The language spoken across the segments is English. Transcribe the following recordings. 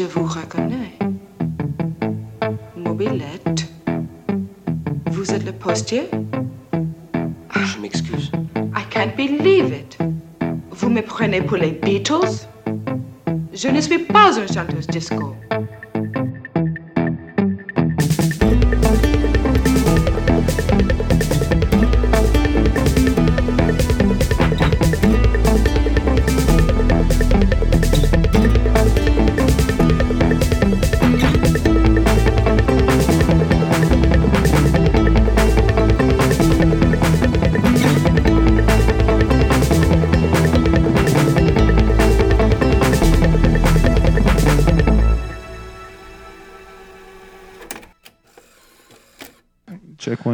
Je vous reconnais. Mobilette. Vous êtes le postier? Je m'excuse. I can't believe it. Vous me prenez pour les Beatles? Je ne suis pas une chanteuse disco.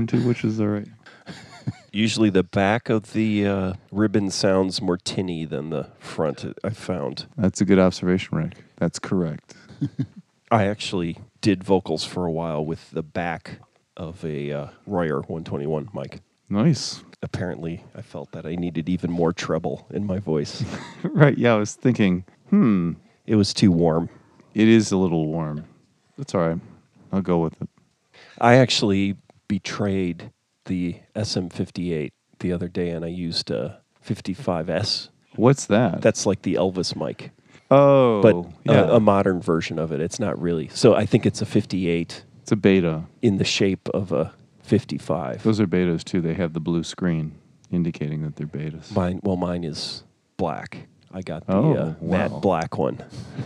Check one, two, which is the right. Usually the back of the uh, ribbon sounds more tinny than the front, I found. That's a good observation, Rick. That's correct. I actually did vocals for a while with the back of a uh, Royer 121 mic. Nice. Apparently, I felt that I needed even more treble in my voice. right. Yeah, I was thinking, hmm, it was too warm. it is a little warm. That's all right. I'll go with it. I actually betrayed the SM58 the other day and I used a 55S. What's that? That's like the Elvis mic, oh, but uh, yeah. a, a modern version of it. It's not really. So I think it's a 58 it's a beta. in the shape of a 55. Those are betas too. They have the blue screen indicating that they're betas. Mine, well, mine is black. I got the Oh, uh, matte wow. black one.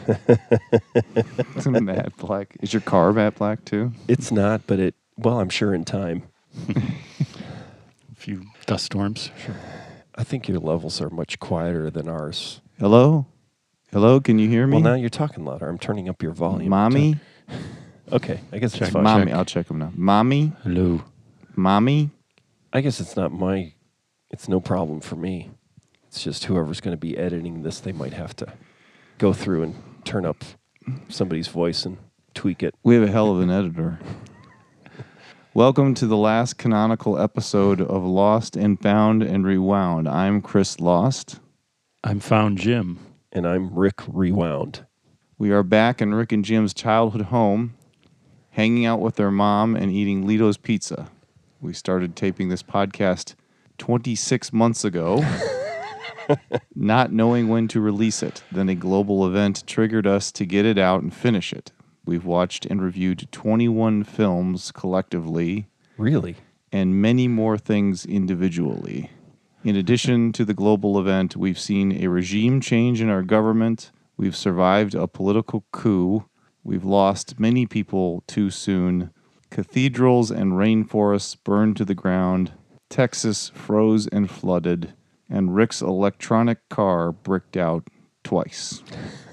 matte black. Is your car matte black too? It's not, but it. Well, I'm sure in time. A few dust storms. Sure. I think your levels are much quieter than ours. Hello? Hello, can you hear me? Well, now you're talking louder. I'm turning up your volume. Mommy? Okay, I guess Check. it's fine. Mommy, check. I'll check them now. Mommy? Hello. Mommy? I guess it's not my. It's no problem for me. It's just whoever's going to be editing this, they might have to go through and turn up somebody's voice and tweak it. We have a hell of an editor. Welcome to the last canonical episode of Lost and Found and Rewound. I'm Chris Lost. I'm found Jim. And I'm Rick Rewound. We are back in Rick and Jim's childhood home, hanging out with their mom and eating Lito's pizza. We started taping this podcast 26 months ago, not knowing when to release it. Then a global event triggered us to get it out and finish it. We've watched and reviewed 21 films collectively Really? and many more things individually. In addition to the global event, we've seen a regime change in our government, we've survived a political coup, we've lost many people too soon, cathedrals and rainforests burned to the ground, Texas froze and flooded, and Rick's electronic car bricked out twice.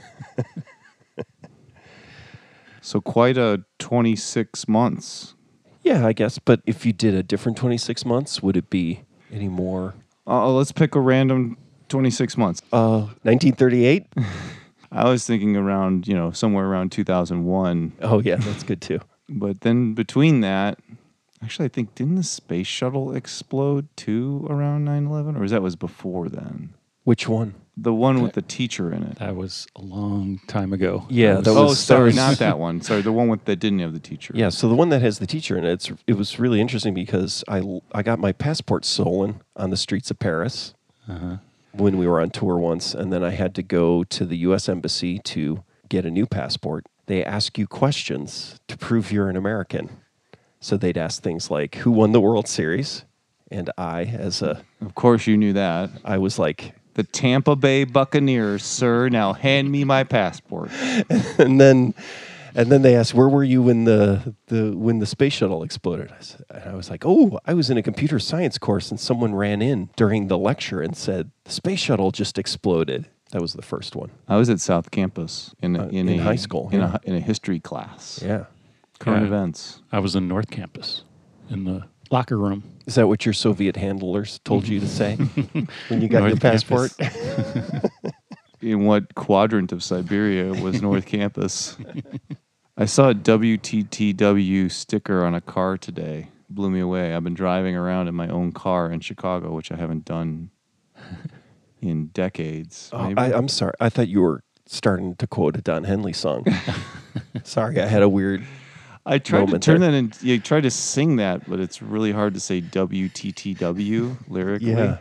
so, quite a 26 months Yeah, I guess. But if you did a different 26 months, would it be any more? Uh, let's pick a random 26 months. Uh, 1938? I was thinking around, you know, somewhere around 2001. oh, yeah, that's good too. But then between that, actually, I think, didn't the space shuttle explode too around 9 11? Or was that was before then? Which one? The one with the teacher in it. That was a long time ago. Yeah, was- that oh, was- sorry, that was- not that one. Sorry, the one with that didn't have the teacher. Yeah, so the one that has the teacher in it, it's, it was really interesting because I, I got my passport stolen on the streets of Paris Uh-huh. when we were on tour once, and then I had to go to the U.S. Embassy to get a new passport. They ask you questions to prove you're an American. So they'd ask things like, "Who won the World Series?" And I, as a, Of course, you knew that. I was like, The Tampa Bay Buccaneers, sir. Now hand me my passport. and then, and then they asked, "Where were you when the the when the space shuttle exploded?" I said, and I was like, "Oh, I was in a computer science course, and someone ran in during the lecture and said the space shuttle just exploded." That was the first one. I was at South Campus in, a, Uh, in, in a, high school, in, yeah. a, in a history class. Yeah, Current Yeah. events. I was in North Campus in the locker room. is that what your Soviet handlers told you to say when you got your passport? in what quadrant of Siberia was North Campus? I saw a WTTW sticker on a car today. Blew me away. I've been driving around in my own car in Chicago, which I haven't done in decades. Oh, I, I'm sorry. I thought you were starting to quote a Don Henley song. Sorry, I had a weird. I tried to turn there. that in. You tried to sing that, but it's really hard to say WTTW lyrically. Yeah.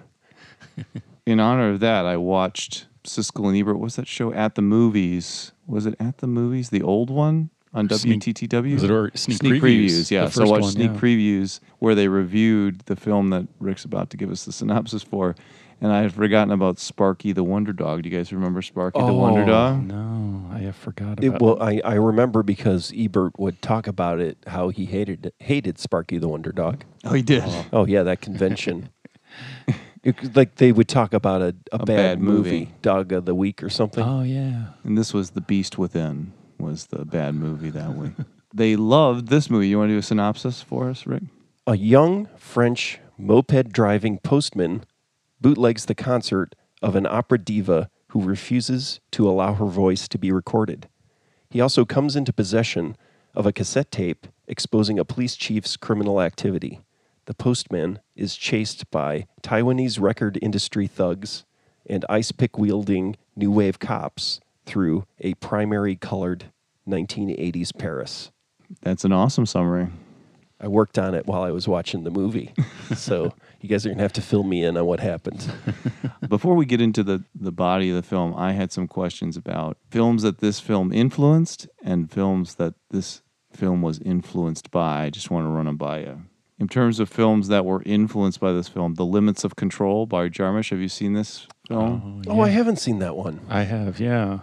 In honor of that, I watched Siskel and Ebert. What was that show at the movies? Was it at the movies? The old one on Sneak- WTTW. was it or sneak previews? Yeah. So I watched one, sneak yeah. previews where they reviewed the film that Rick's about to give us the synopsis for. And I had forgotten about Sparky the Wonder Dog. Do you guys remember Sparky the Wonder Oh, Dog? No, I have forgot about It, well, I, I remember because Ebert would talk about it, how he hated hated Sparky the Wonder Dog. Oh, he did. Oh yeah, that convention. It- like they would talk about a, a, bad, bad movie, movie. Dog of the Week or something. Oh yeah. And this was The Beast Within was the bad movie that week. they loved this movie. You want to do a synopsis for us, Rick? A young French moped driving postman bootlegs the concert of an opera diva who refuses to allow her voice to be recorded. He also comes into possession of a cassette tape exposing a police chief's criminal activity. The postman is chased by Taiwanese record industry thugs and ice pick wielding new wave cops through a primary colored 1980s Paris. That's an awesome summary. I worked on it while I was watching the movie. so you guys are going to have to fill me in on what happened. Before we get into the, the body of the film, I had some questions about films that this film influenced and films that this film was influenced by. I just want to run them by you. In terms of films that were influenced by this film, The Limits of Control by Jarmusch. Have you seen this film? Oh, oh I haven't seen that one. I have, yeah.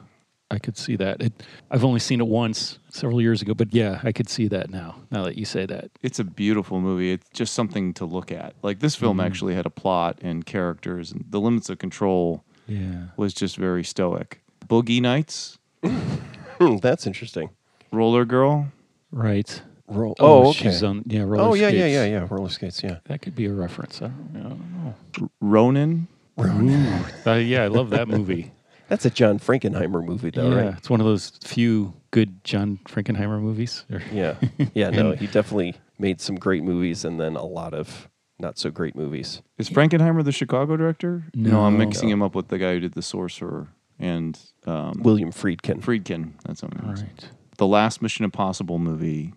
I could see that. It, I've only seen it once several years ago, but yeah, I could see that now. Now that you say that, It's a beautiful movie. It's just something to look at. Like this film actually had a plot and characters, and The Limits of Control yeah. was just very stoic. Boogie Nights, Hmm, that's interesting. Roller Girl, Right. Roll. Oh, okay. she's on. Yeah, roller oh, yeah, yeah, skates. yeah, yeah. Roller skates, yeah. That could be a reference. I don't, I don't know. Ronin. Uh, yeah, I love that movie. That's a John Frankenheimer movie, though, yeah, right? it's one of those few good John Frankenheimer movies. Yeah. Yeah, no, he definitely made some great movies and then a lot of not so great movies. Is Frankenheimer the Chicago director? No. I'm mixing No. him up with the guy who did The Sorcerer and um, William Friedkin. Friedkin. That's what I All meant. right. The last Mission Impossible movie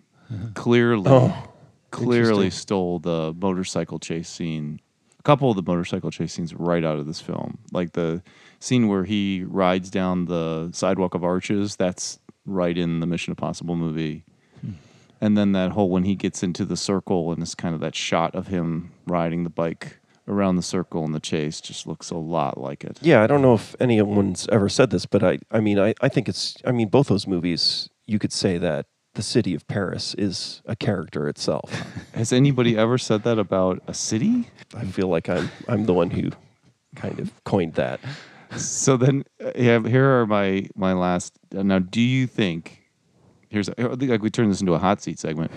clearly, Oh, clearly stole the motorcycle chase scene. A couple of the motorcycle chase scenes right out of this film, like the scene where he rides down the sidewalk of arches. That's right in the Mission Impossible movie. Hmm. And then that whole when he gets into the circle and it's kind of that shot of him riding the bike around the circle in the chase just looks a lot like it. Yeah, I don't know if anyone's ever said this, but I, I mean, I, I think it's, I mean, both those movies, you could say that the city of Paris is a character itself. Has anybody ever said that about a city? I feel like I'm, I'm the one who kind of coined that. So then, uh, yeah, here are my my last. uh, Now, do you think? Here's I think like we turn this into a hot seat segment.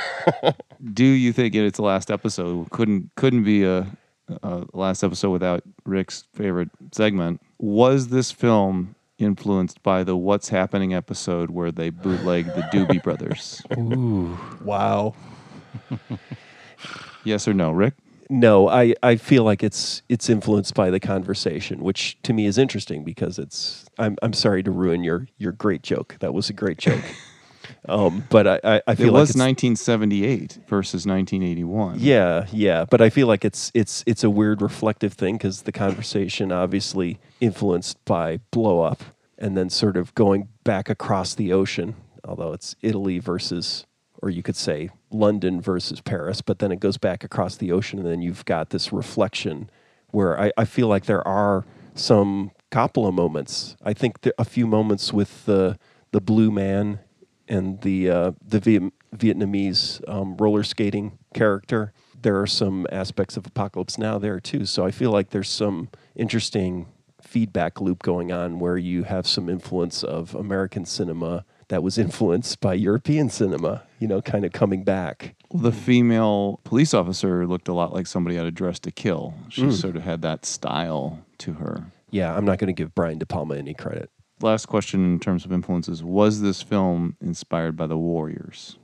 do you think it's the last episode? Couldn't couldn't be a, a last episode without Rick's favorite segment. Was this film influenced by the What's Happening episode where they bootlegged the Doobie Brothers? Ooh. Wow. Yes or no, Rick? No, I, I feel like it's it's influenced by the conversation, which to me is interesting because it's I'm I'm sorry to ruin your your great joke. That was a great joke. um, but I, I, I feel like It like was it's, 1978 versus 1981. Yeah, yeah, but I feel like it's it's it's a weird reflective thing because the conversation obviously influenced by blow up and then sort of going back across the ocean. Although it's Italy versus, or you could say London versus Paris, but then it goes back across the ocean, and then you've got this reflection where I, I feel like there are some Coppola moments. I think a few moments with the the blue man and the uh, the Viet- Vietnamese um, roller skating character. There are some aspects of Apocalypse Now there too. So I feel like there's some interesting feedback loop going on where you have some influence of American cinema that was influenced by European cinema. You know, kind of coming back. Well, the female police officer looked a lot like somebody out of Dressed to Kill. She hmm. sort of had that style to her. Yeah, I'm not going to give Brian De Palma any credit. Last question in terms of influences Was this film inspired by the Warriors?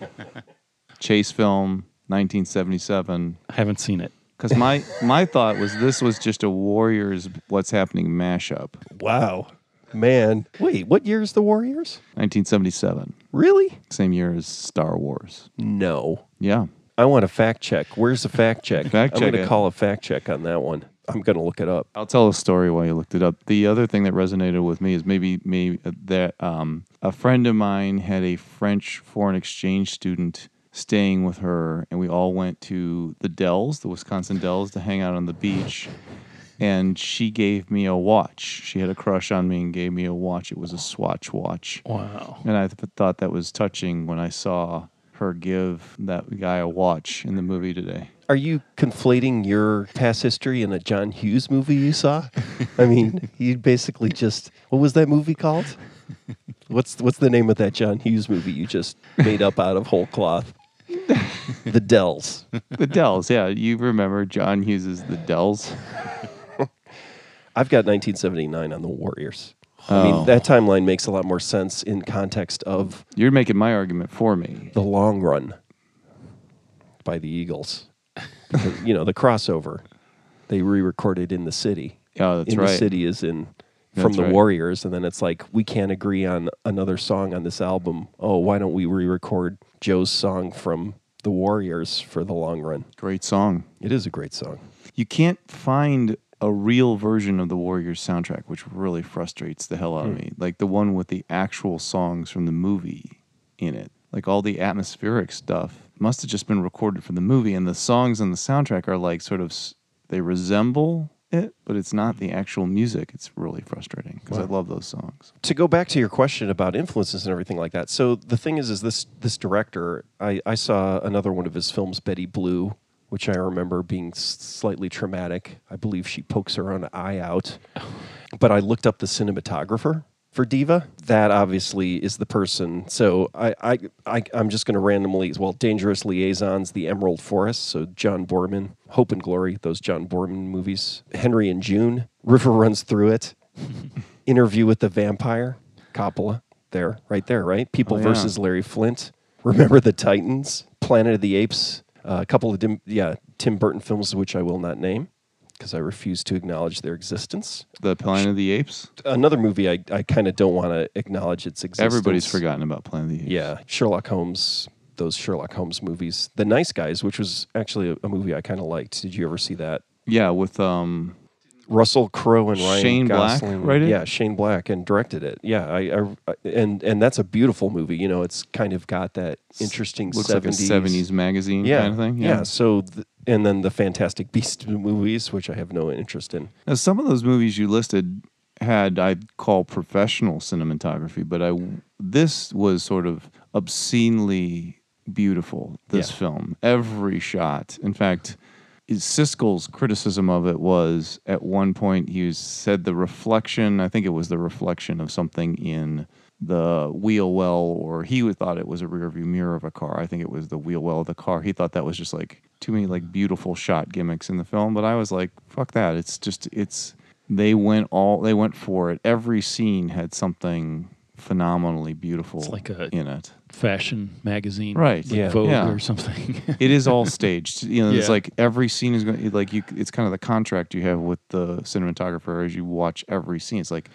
Chase film, 1977. I haven't seen it. Because my, my thought was this was just a Warriors What's Happening mashup. Wow. Man, wait, what year is the Warriors? 1977, Really? same year as Star Wars. No. Yeah. I want a fact check. Where's the fact check? Fact I'm check going it. to call a fact check on that one. I'm going to look it up. I'll tell a story while you looked it up. The other thing that resonated with me is maybe maybe that um, a friend of mine had a French foreign exchange student staying with her, and we all went to the Dells, the Wisconsin Dells, to hang out on the beach. And she gave me a watch. She had a crush on me and gave me a watch. It was a Swatch watch. Wow. And I th- thought that was touching when I saw her give that guy a watch in the movie today. Are you conflating your past history in a John Hughes movie you saw? I mean, you basically just what was that movie called? What's what's the name of that John Hughes movie you just made up out of whole cloth? the Dells. The Dells, yeah. You remember John Hughes's The Dells? I've got 1979 on the Warriors. I Oh. mean, that timeline makes a lot more sense in context of You're making my argument for me. the long run by the Eagles. Because, you know, the crossover. They re-recorded in the city. Yeah, that's right. in right. the city is in from That's the right. Warriors, and then it's like we can't agree on another song on this album. Oh, why don't we re-record Joe's song from the Warriors for the long run? Great song. It is a great song. You can't find a real version of the Warriors soundtrack, which really frustrates the hell out of hmm. me. Like the one with the actual songs from the movie in it. Like all the atmospheric stuff must have just been recorded for the movie, and the songs on the soundtrack are like sort of they resemble it, but it's not the actual music. It's really frustrating because I love those songs. to go back to your question about influences and everything like that. So the thing is, is this this director? I, I saw another one of his films, Betty Blue, which I remember being slightly traumatic. I believe she pokes her own eye out. But I looked up the cinematographer for Diva. That obviously is the person. So I, I, I I'm just going to randomly. Well, Dangerous Liaisons, The Emerald Forest. So John Boorman, Hope and Glory, those John Boorman movies. Henry and June, River Runs Through It. Interview with the Vampire, Coppola, there, right there, right? People Oh, yeah. versus Larry Flynt. Remember the Titans, Planet of the Apes, uh, a couple of dim, yeah Tim Burton films which I will not name because I refuse to acknowledge their existence. The Planet of the Apes. Another movie I, I kind of don't want to acknowledge its existence. Everybody's forgotten about Planet of the Apes. Yeah, Sherlock Holmes, those Sherlock Holmes movies. The Nice Guys, which was actually a, a movie I kind of liked. Did you ever see that? Yeah, with um Russell Crowe and Ryan Shane Gosling. write it? Yeah, Shane Black and directed it. Yeah, I, I and and that's a beautiful movie. You know, it's kind of got that interesting looks 70s, like a seventies magazine yeah, kind of thing. Yeah. So th- and then the Fantastic Beast movies, which I have no interest in. Now, some of those movies you listed had I'd call professional cinematography, but I this was sort of obscenely beautiful. This Yeah. film, every shot. In fact, Siskel's criticism of it was at one point he was, said the reflection. I think it was the reflection of something in the wheel well, or he thought it was a rearview mirror of a car. I think it was the wheel well of the car. He thought that was just like too many like beautiful shot gimmicks in the film. But I was like, fuck that. It's just it's they went all they went for it. Every scene had something phenomenally beautiful It's like a- in it. Fashion magazine, Right, like yeah, Vogue yeah. or something. It is all staged. You know, it's like every scene is going like you. It's kind of the contract you have with the cinematographer as you watch every scene. It's like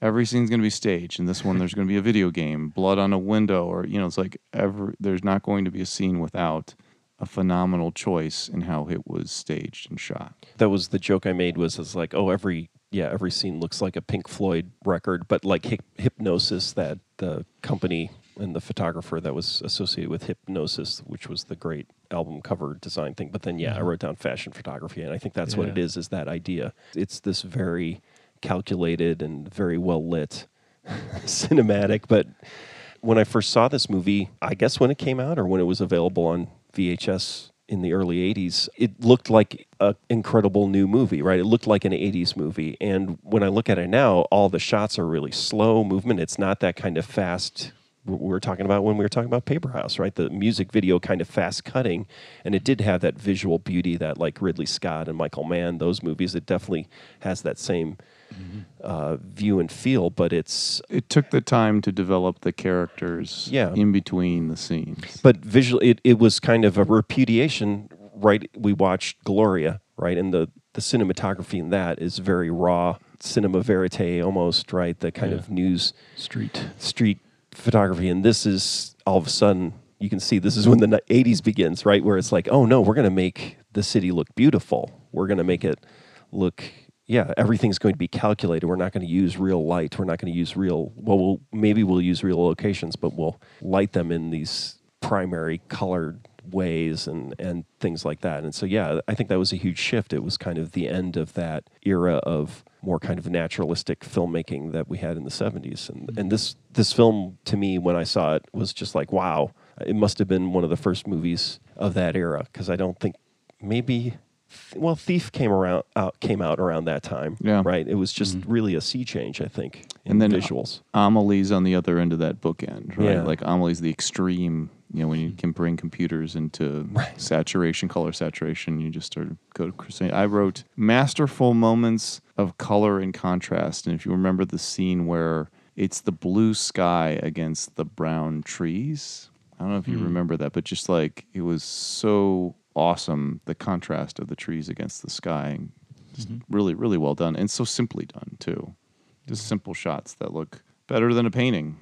every scene's going to be staged, and this one there's going to be a video game, blood on a window, or you know, it's like every there's not going to be a scene without a phenomenal choice in how it was staged and shot. That was the joke I made. Was it's like, oh, every yeah, every scene looks like a Pink Floyd record, but like Hy- Hipgnosis, that the company and the photographer that was associated with Hipgnosis, which was the great album cover design thing. But then, yeah, I mm-hmm. wrote down fashion photography, and I think that's what it Yeah. is. Is that idea? It's this very calculated and very well lit cinematic. But when I first saw this movie, I guess when it came out or when it was available on VHS in the early 80s, it looked like an incredible new movie, right? It looked like an 80s movie. And when I look at it now, all the shots are really slow movement. It's not that kind of fast. We were talking about when we were talking about Paper House, right? The music video kind of fast cutting, and it did have that visual beauty that, like Ridley Scott and Michael Mann, those movies, it definitely has that same uh, view and feel. But it's It took the time to develop the characters Yeah. in between the scenes. but visually it, it was kind of a repudiation right we watched gloria right and the the cinematography in that is very raw cinema verite almost, right? The kind Yeah. of news Street. street photography. And this is all of a sudden, you can see this is when the 80s begins, right? Where it's like, oh no, we're going to make the city look beautiful. We're going to make it look, yeah, everything's going to be calculated. We're not going to use real light. We're not going to use real, well, we'll, maybe we'll use real locations, but we'll light them in these primary colored ways and, and things like that. And so, yeah, I think that was a huge shift. It was kind of the end of that era of more kind of naturalistic filmmaking that we had in the 70s. And, and this, this film, to me, when I saw it, was just like, wow, it must have been one of the first movies of that era. Because I don't think maybe, well, Thief came around out came out around that time. Yeah. Right. It was just mm-hmm. really a sea change, I think, in And then visuals. Amelie's on the other end of that bookend, right? Yeah. Like Amelie's the extreme. You know, when you mm-hmm. can bring computers into saturation, color saturation, you just start go to crusade. I wrote masterful moments of color and contrast, and if you remember the scene where it's the blue sky against the brown trees, I don't know if you mm-hmm. remember that, but just like it was so awesome, the contrast of the trees against the sky, just mm-hmm. really, really well done, and so simply done too. Just simple shots that look better than a painting.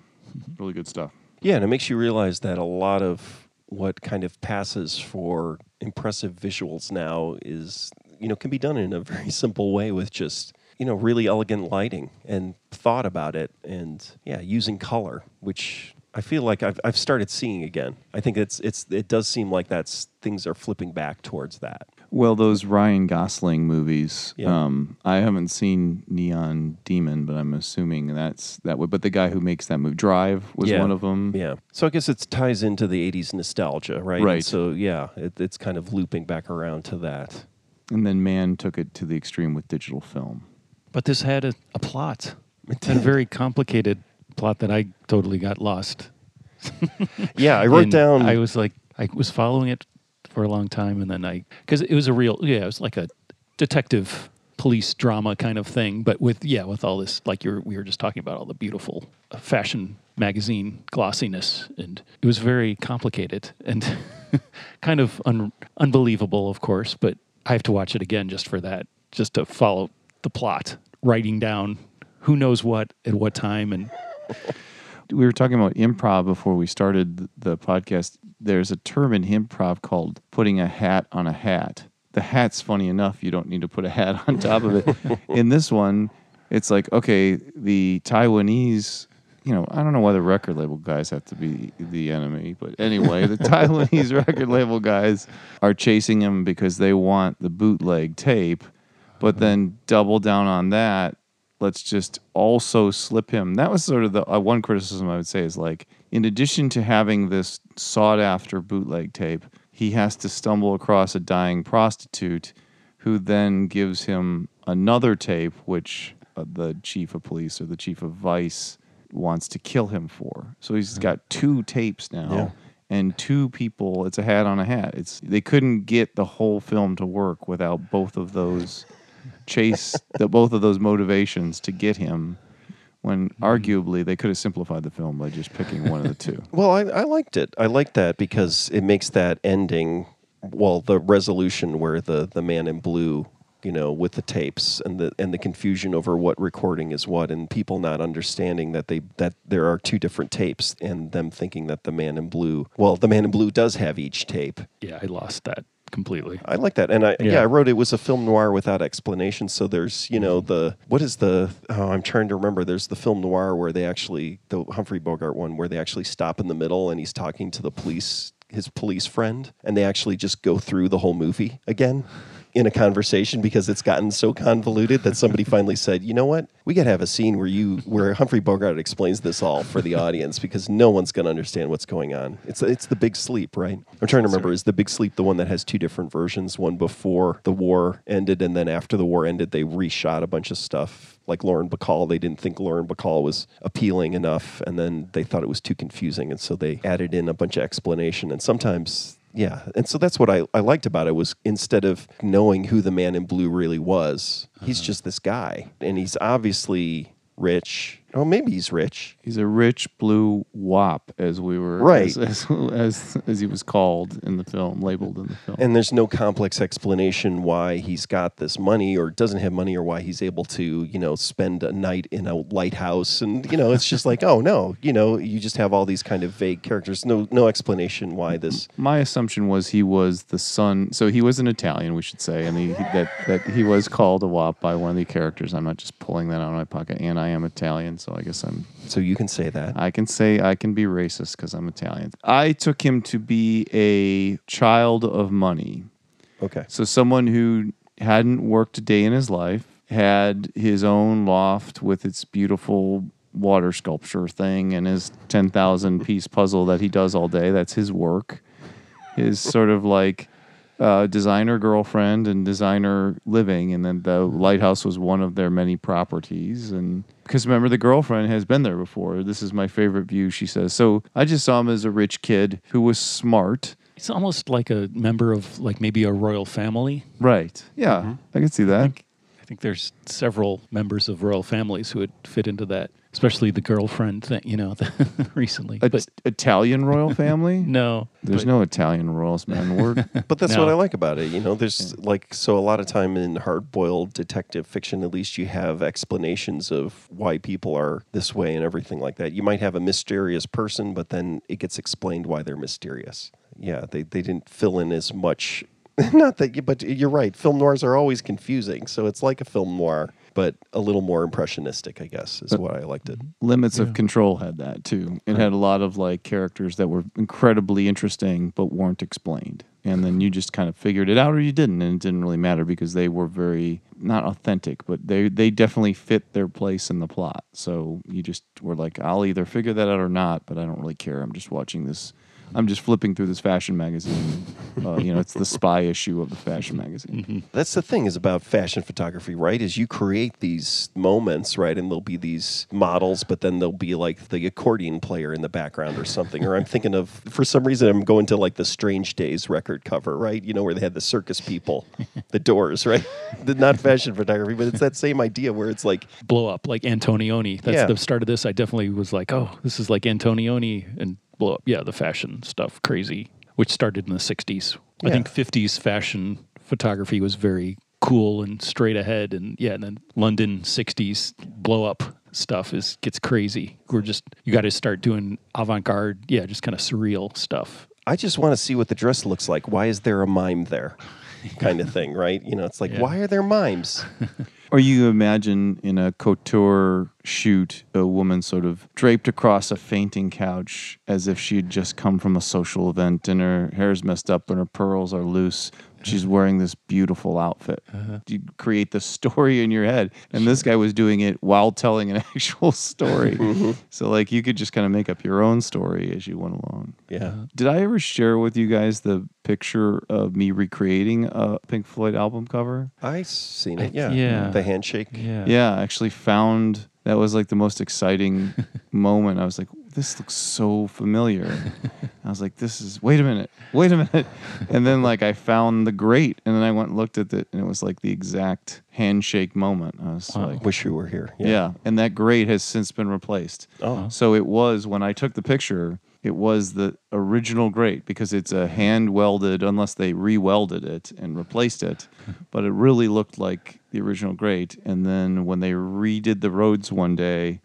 Really good stuff. Yeah, and it makes you realize that a lot of what kind of passes for impressive visuals now is, you know, can be done in a very simple way with just, you know, really elegant lighting and thought about it and yeah, using color, which I feel like I've, I've started seeing again. I think it's it's it does seem like that's things are flipping back towards that. Well, those Ryan Gosling movies. Yeah. Um, I haven't seen Neon Demon, but I'm assuming that's that way. But the guy who makes that movie, Drive, was Yeah. one of them. Yeah. So I guess it ties into the 80s nostalgia, right? And Right. so yeah, it, it's kind of looping back around to that. And then Mann took it to the extreme with digital film. But this had a, a plot. It had a very complicated plot that I totally got lost. Yeah, I wrote And down I was like, I was following it for a long time, and then I, because it was a real, yeah, it was like a detective police drama kind of thing, but with yeah, with all this, like you're, we were just talking about all the beautiful uh, fashion magazine glossiness, and it was very complicated and kind of un- unbelievable, of course. But I have to watch it again just for that, just to follow the plot, writing down who knows what at what time, and We were talking about improv before we started the podcast. There's a term in improv called putting a hat on a hat. The hat's funny enough. You don't need to put a hat on top of it. in this one, it's like, okay, the Taiwanese, you know, I don't know why the record label guys have to be the enemy, but anyway, the Taiwanese record label guys are chasing him because they want the bootleg tape, but then double down on that let's just also slip him. That was sort of the uh, one criticism I would say is like, in addition to having this sought after bootleg tape, he has to stumble across a dying prostitute who then gives him another tape, which uh, the chief of police or the chief of vice wants to kill him for. So he's got two tapes now. Yeah. And two people, it's a hat on a hat. It's they couldn't get the whole film to work without both of those chase the both of those motivations to get him when mm-hmm. arguably they could have simplified the film by just picking one of the two. Well, I, I liked it. I liked that because it makes that ending, well, the resolution where the the man in blue, you know, with the tapes and the and the confusion over what recording is what, and people not understanding that they that there are two different tapes, and them thinking that the man in blue, well, the man in blue does have each tape. yeah, I lost that completely. I like that, and I yeah. Yeah. I wrote it was a film noir without explanation. So there's you know mm-hmm. the what is the oh I'm trying to remember. There's the film noir where they actually the Humphrey Bogart one where they actually stop in the middle and he's talking to the police his police friend and they actually just go through the whole movie again in a conversation because it's gotten so convoluted that somebody finally said, "You know what? We got to have a scene where you where Humphrey Bogart explains this all for the audience because no one's going to understand what's going on." It's it's the Big Sleep, right? I'm trying to remember. Is the Big Sleep the one that has two different versions? One before the war ended, and then after the war ended, they reshot a bunch of stuff. Like Lauren Bacall, they didn't think Lauren Bacall was appealing enough, and then they thought it was too confusing, and so they added in a bunch of explanation. And sometimes yeah, and so that's what I, I liked about it was instead of knowing who the man in blue really was, he's uh-huh. just this guy, and he's obviously rich. Oh, maybe he's rich. He's a rich blue wop, as we were Right. as, as, as as he was called in the film, labeled in the film. And there's no complex explanation why he's got this money or doesn't have money or why he's able to, you know, spend a night in a lighthouse. And, you know, it's just like, oh, no, you know, you just have all these kind of vague characters. No, no explanation why this. My assumption was he was the son. So he was an Italian, we should say, and he, he- that that he was called a wop by one of the characters. I'm not just pulling that out of my pocket, and I am Italian, so I guess I'm So you can say that. I can say I can be racist because I'm Italian. I took him to be a child of money. Okay. So someone who hadn't worked a day in his life, had his own loft with its beautiful water sculpture thing and his 10,000 piece puzzle that he does all day. That's his work. His sort of like uh, designer girlfriend and designer living. And then the lighthouse was one of their many properties. And because remember, the girlfriend has been there before. This is my favorite view, she says. So I just saw him as a rich kid who was smart. It's almost like a member of like maybe a royal family. Right. Yeah, I can see that. I think there's several members of royal families who would fit into that, especially the girlfriend thing, you know, recently. A but Italian royal family? no, There's but- no Italian royals, man. We're But that's No. what I like about it. You know, there's like, so a lot of time in hard boiled detective fiction, at least you have explanations of why people are this way and everything like that. You might have a mysterious person, but then it gets explained why they're mysterious. Yeah, they, they didn't fill in as much. Not that, but you're right. Film noirs are always confusing. So it's like a film noir, but a little more impressionistic, I guess, is what I liked it. Limits of Control had that too. It had a lot of like characters that were incredibly interesting but weren't explained. And then you just kind of figured it out or you didn't and it didn't really matter because they were very not authentic, but they they definitely fit their place in the plot. So you just were like I'll either figure that out or not, but I don't really care. I'm just watching this I'm just flipping through this fashion magazine. Uh, you know, it's the spy issue of the fashion magazine. That's the thing is about fashion photography, right? Is you create these moments, right? And there'll be these models, but then there'll be like the accordion player in the background or something. or I'm thinking of, for some reason, I'm going to like the Strange Days record cover, right? You know, where they had the circus people, the doors, right? The, not fashion photography, but it's that same idea where it's like, blow up like Antonioni. That's Yeah. the start of this. I definitely was like, oh, this is like Antonioni and blow up. Yeah, the fashion stuff, crazy, which started in the 60s. I think 50s fashion photography was very cool and straight ahead. And yeah, and then London 60s blow up stuff is gets crazy. We're just, you got to start doing avant garde, yeah, just kind of surreal stuff. I just want to see what the dress looks like. Why is there a mime there? Kind of thing, right? You know, it's like, Yeah. why are there mimes? Or you imagine in a couture shoot a woman sort of draped across a fainting couch as if she had just come from a social event and her hair's messed up and her pearls are loose. She's wearing this beautiful outfit. Uh-huh. You create the story in your head. And this guy was doing it while telling an actual story. Mm-hmm. So, like, you could just kind of make up your own story as you went along. Yeah. Uh-huh. Did I ever share with you guys the picture of me recreating a Pink Floyd album cover? I seen it. Yeah. yeah. Mm-hmm. The handshake. Yeah. Yeah, I actually found that was like the most exciting moment. I was like, this looks so familiar. I was like, this is, wait a minute, wait a minute. And then like I found the grate and then I went and looked at it and it was like the exact handshake moment. I was Wow. like, Wish you were here. yeah. And that grate has since been replaced. Oh. So it was when I took the picture, it was the original grate because it's a hand welded, unless they re welded it and replaced it. But it really looked like the original grate. And then when they redid the roads one day,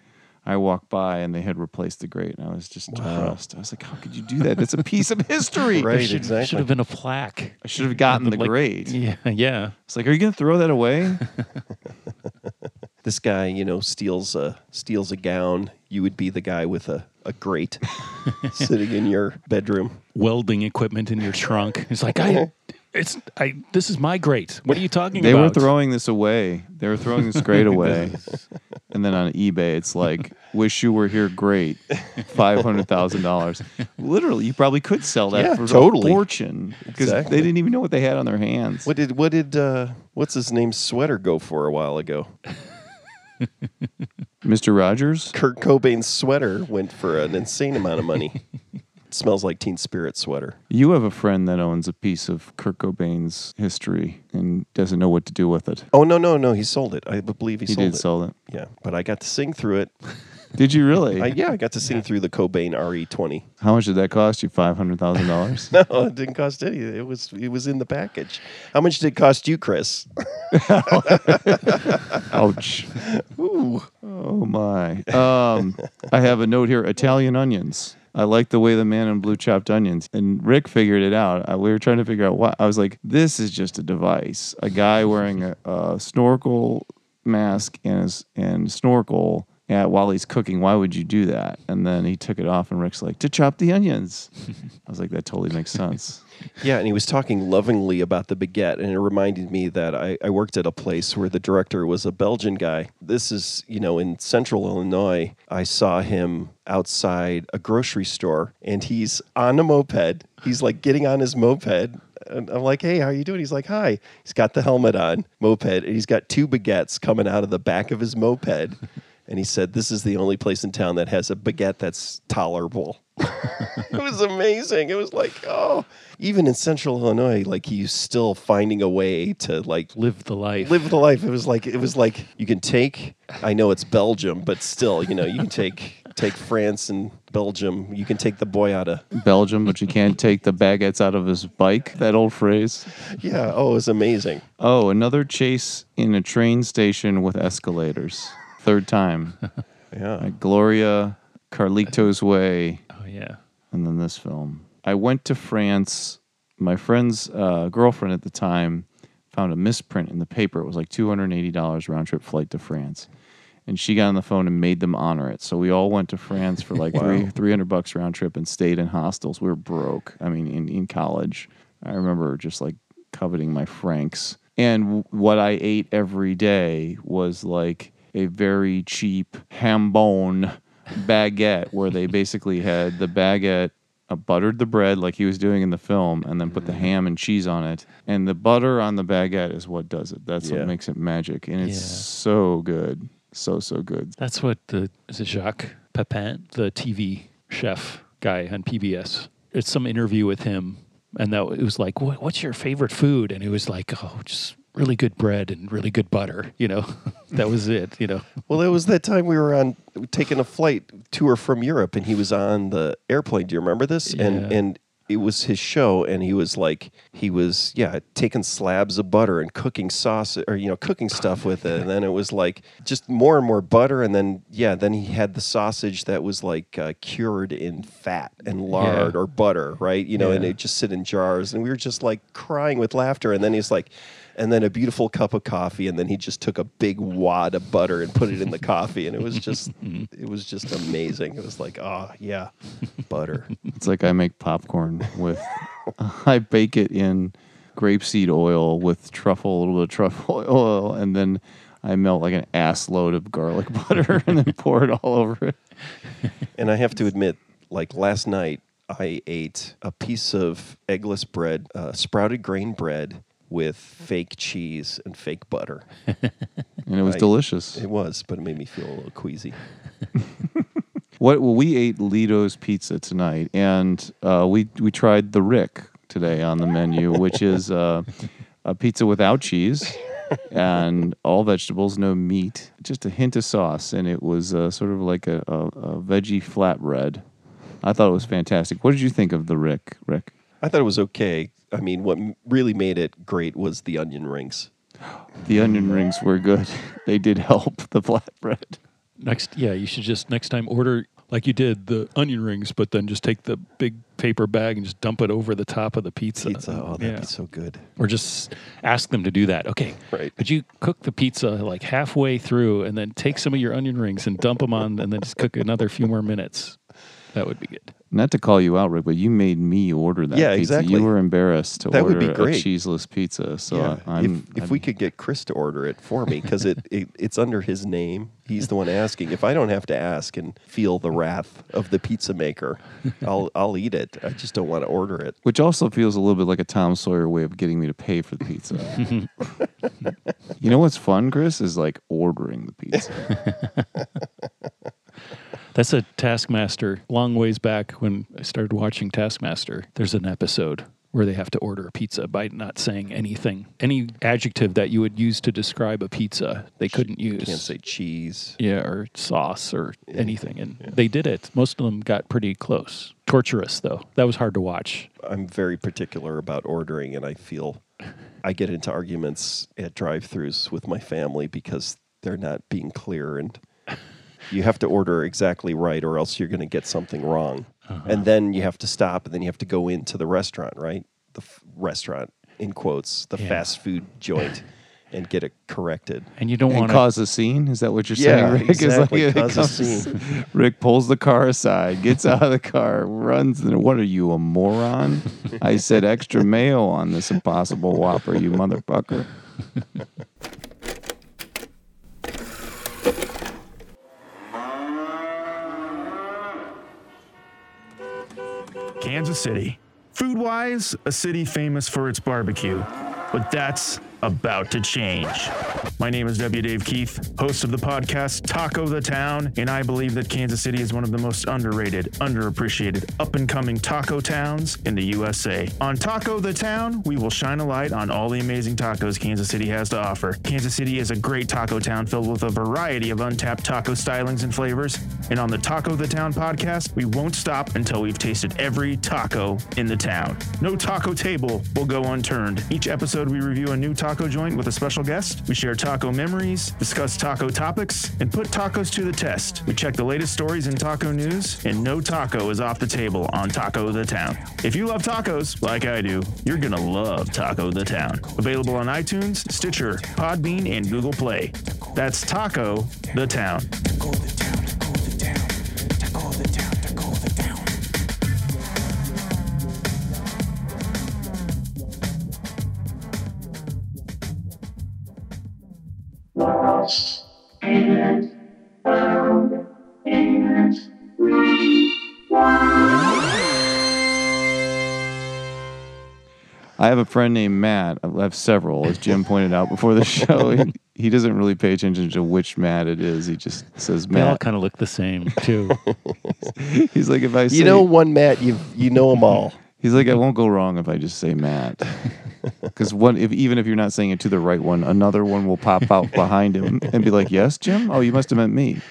I walked by and they had replaced the grate. And I was just impressed. I was like, how could you do that? That's a piece of history. Right. Should, exactly. should have been a plaque. I should have gotten the Like, grate. Yeah, yeah. It's like, are you going to throw that away? this guy, you know, steals a steals a gown, you would be the guy with a, a grate sitting in your bedroom. welding equipment in your trunk. It's like I, it's I. This is my great. What are you talking They about? They were throwing this away. They were throwing this great away. and then on eBay, it's like, wish you were here, great. $500,000. Literally, you probably could sell that Yeah, for totally. a fortune because Exactly. they didn't even know what they had on their hands. What did what did uh, what's his name sweater go for a while ago? Mr. Rogers? Kurt Cobain's sweater went for an insane amount of money. smells like Teen Spirit sweater. You have a friend that owns a piece of Kurt Cobain's history and doesn't know what to do with it. Oh no no no, he sold it. I believe he, He sold did it. sell it. Yeah, but I got to sing through it. Did you really? I, yeah, I got to sing through the Cobain RE20. How much did that cost you? Five hundred thousand dollars. No, it didn't cost any. It was it was in the package. How much did it cost you, Chris? Ouch. Ooh. Oh my. Um, I have a note here: Italian onions. I like the way the man in blue chopped onions. And Rick figured it out. I, we were trying to figure out why. I was like, this is just a device. A guy wearing a, a snorkel mask and his, and snorkel at, while he's cooking. Why would you do that? And then he took it off, and Rick's like, to chop the onions. I was like, that totally makes sense. Yeah, and he was talking lovingly about the baguette, and it reminded me that I, I worked at a place where the director was a Belgian guy. This is, you know, in central Illinois. I saw him outside a grocery store, and he's on a moped. He's like getting on his moped. And I'm like, hey, how you doing? He's like, hi. He's got the helmet on, moped, and he's got two baguettes coming out of the back of his moped. And he said, This is the only place in town that has a baguette that's tolerable. it was amazing. It was like, oh, even in central Illinois, like he's still finding a way to like Live the life. live the life. It was like it was like you can take I know it's Belgium, but still, you know, you can take take France and Belgium. You can take the boy out of Belgium, but you can't take the baguettes out of his bike. That old phrase. Yeah, oh, it was amazing. Oh, another chase in a train station with escalators. Third time. Yeah. Like Gloria, Carlitos Way, yeah. and then this film. I went to France. My friend's uh, girlfriend at the time found a misprint in the paper. It was like $280 round trip flight to France. And she got on the phone and made them honor it. So we all went to France for like three, 300 bucks round trip and stayed in hostels. We were broke. I mean, in, in college, I remember just like coveting my francs. And w- what I ate every day was like a very cheap ham bone baguette where they basically had the baguette uh, buttered the bread like he was doing in the film and then put the ham and cheese on it and the butter on the baguette is what does it that's Yeah. what makes it magic and it's Yeah. so good so so good That's what the is it Jacques Pepin, the TV chef guy on PBS. It's some interview with him, and that it was like, what, "What's your favorite food?" And it was like, "Oh, just really good bread and really good butter." You know, that was it. You know, Well, it was that time we were on taking a flight tour from Europe, and he was on the airplane. Do you remember this? And Yeah. and it was his show, and he was like, he was yeah, taking slabs of butter and cooking sauce or you know cooking stuff with it, and then it was like just more and more butter, and then yeah, then he had the sausage that was like uh, cured in fat and lard Yeah. or butter, right? You know, and it just sit in jars, and we were just like crying with laughter, and then he's like. And then a beautiful cup of coffee, and then he just took a big wad of butter and put it in the coffee, and it was just, it was just amazing. It was like, oh yeah, butter. it's like i make popcorn with i bake it in grapeseed oil with truffle a little bit of truffle oil and then i melt like an ass load of garlic butter and then pour it all over it And I have to admit, like last night, I ate a piece of eggless bread, uh, sprouted grain bread with fake cheese and fake butter. and it was I- delicious It was, but it made me feel a little queasy. What well, we ate Lido's pizza tonight, and uh, we we tried the Rick today on the menu, which is uh, a pizza without cheese and all vegetables, no meat, just a hint of sauce, and it was uh, sort of like a, a, a veggie flatbread. I thought it was fantastic. What did you think of the Rick? Rick? I thought it was okay. I mean, what really made it great was the onion rings. The onion rings were good. They did help the flatbread. next, yeah, you should just next time order like you did the onion rings, but then just take the big paper bag and just dump it over the top of the pizza. Pizza, oh, that'd Yeah. be so good. or just ask them to do that. Okay, Right. Could you cook the pizza like halfway through and then take some of your onion rings and dump them on, and then just cook another few more minutes? That would be good. Not to call you out, Rick, but you made me order that Yeah, pizza. exactly. You were embarrassed to That would order be great. a cheeseless pizza. So yeah. I, I'm, if if I'm- we could get Chris to order it for me, because it, it it's under his name, he's the one asking. If I don't have to ask and feel the wrath of the pizza maker, I'll I'll eat it. I just don't want to order it. Which also feels a little bit like a Tom Sawyer way of getting me to pay for the pizza. you know what's fun, Chris, is like ordering the pizza. That's a Taskmaster. Long ways back when I started watching Taskmaster, there's an episode where they have to order a pizza by not saying anything. Any adjective that you would use to describe a pizza, they couldn't use. Can't say cheese. yeah, or sauce or anything. And they did it. Most of them got pretty close. Torturous, though. That was hard to watch. I'm very particular about ordering, and I feel I get into arguments at drive-throughs with my family because they're not being clear, and you have to order exactly right, or else you're going to get something wrong, uh-huh. and then you have to stop, and then you have to go into the restaurant, right? The f- restaurant in quotes, the Yeah. fast food joint, and get it corrected. And you don't want to. cause a scene? Is that what you're Yeah, saying, Rick? Exactly, it cause a scene. Rick pulls the car aside, gets out of the car, runs. And what are you, a moron? I said extra mayo on this impossible whopper, you motherfucker. Kansas City. Food wise, a city famous for its barbecue. But that's about to change. My name is W. Dave Keith, host of the podcast Taco the Town, and I believe that Kansas City is one of the most underrated, underappreciated, up and coming taco towns in the USA. On Taco the Town, we will shine a light on all the amazing tacos Kansas City has to offer. Kansas City is a great taco town filled with a variety of untapped taco stylings and flavors. And on the Taco the Town podcast, we won't stop until we've tasted every taco in the town. No taco table will go unturned. Each episode, we review a new taco joint with a special guest. We share taco memories, discuss taco topics, and put tacos to the test. We check the latest stories in taco news, and no taco is off the table on Taco the Town. If you love tacos, like I do, you're gonna love Taco the Town. Available on iTunes, Stitcher, Podbean, and Google Play. That's Taco the Town. I have a friend named Matt. I have several, as Jim pointed out before the show. He, he doesn't really pay attention to which Matt it is. He just says Matt. They all kind of look the same, too. He's like, if I say, You know one Matt, you you know them all. he's like, I won't go wrong if I just say Matt. Because one, if even if you're not saying it to the right one, another one will pop out behind him and be like, "Yes, Jim. Oh, you must have meant me."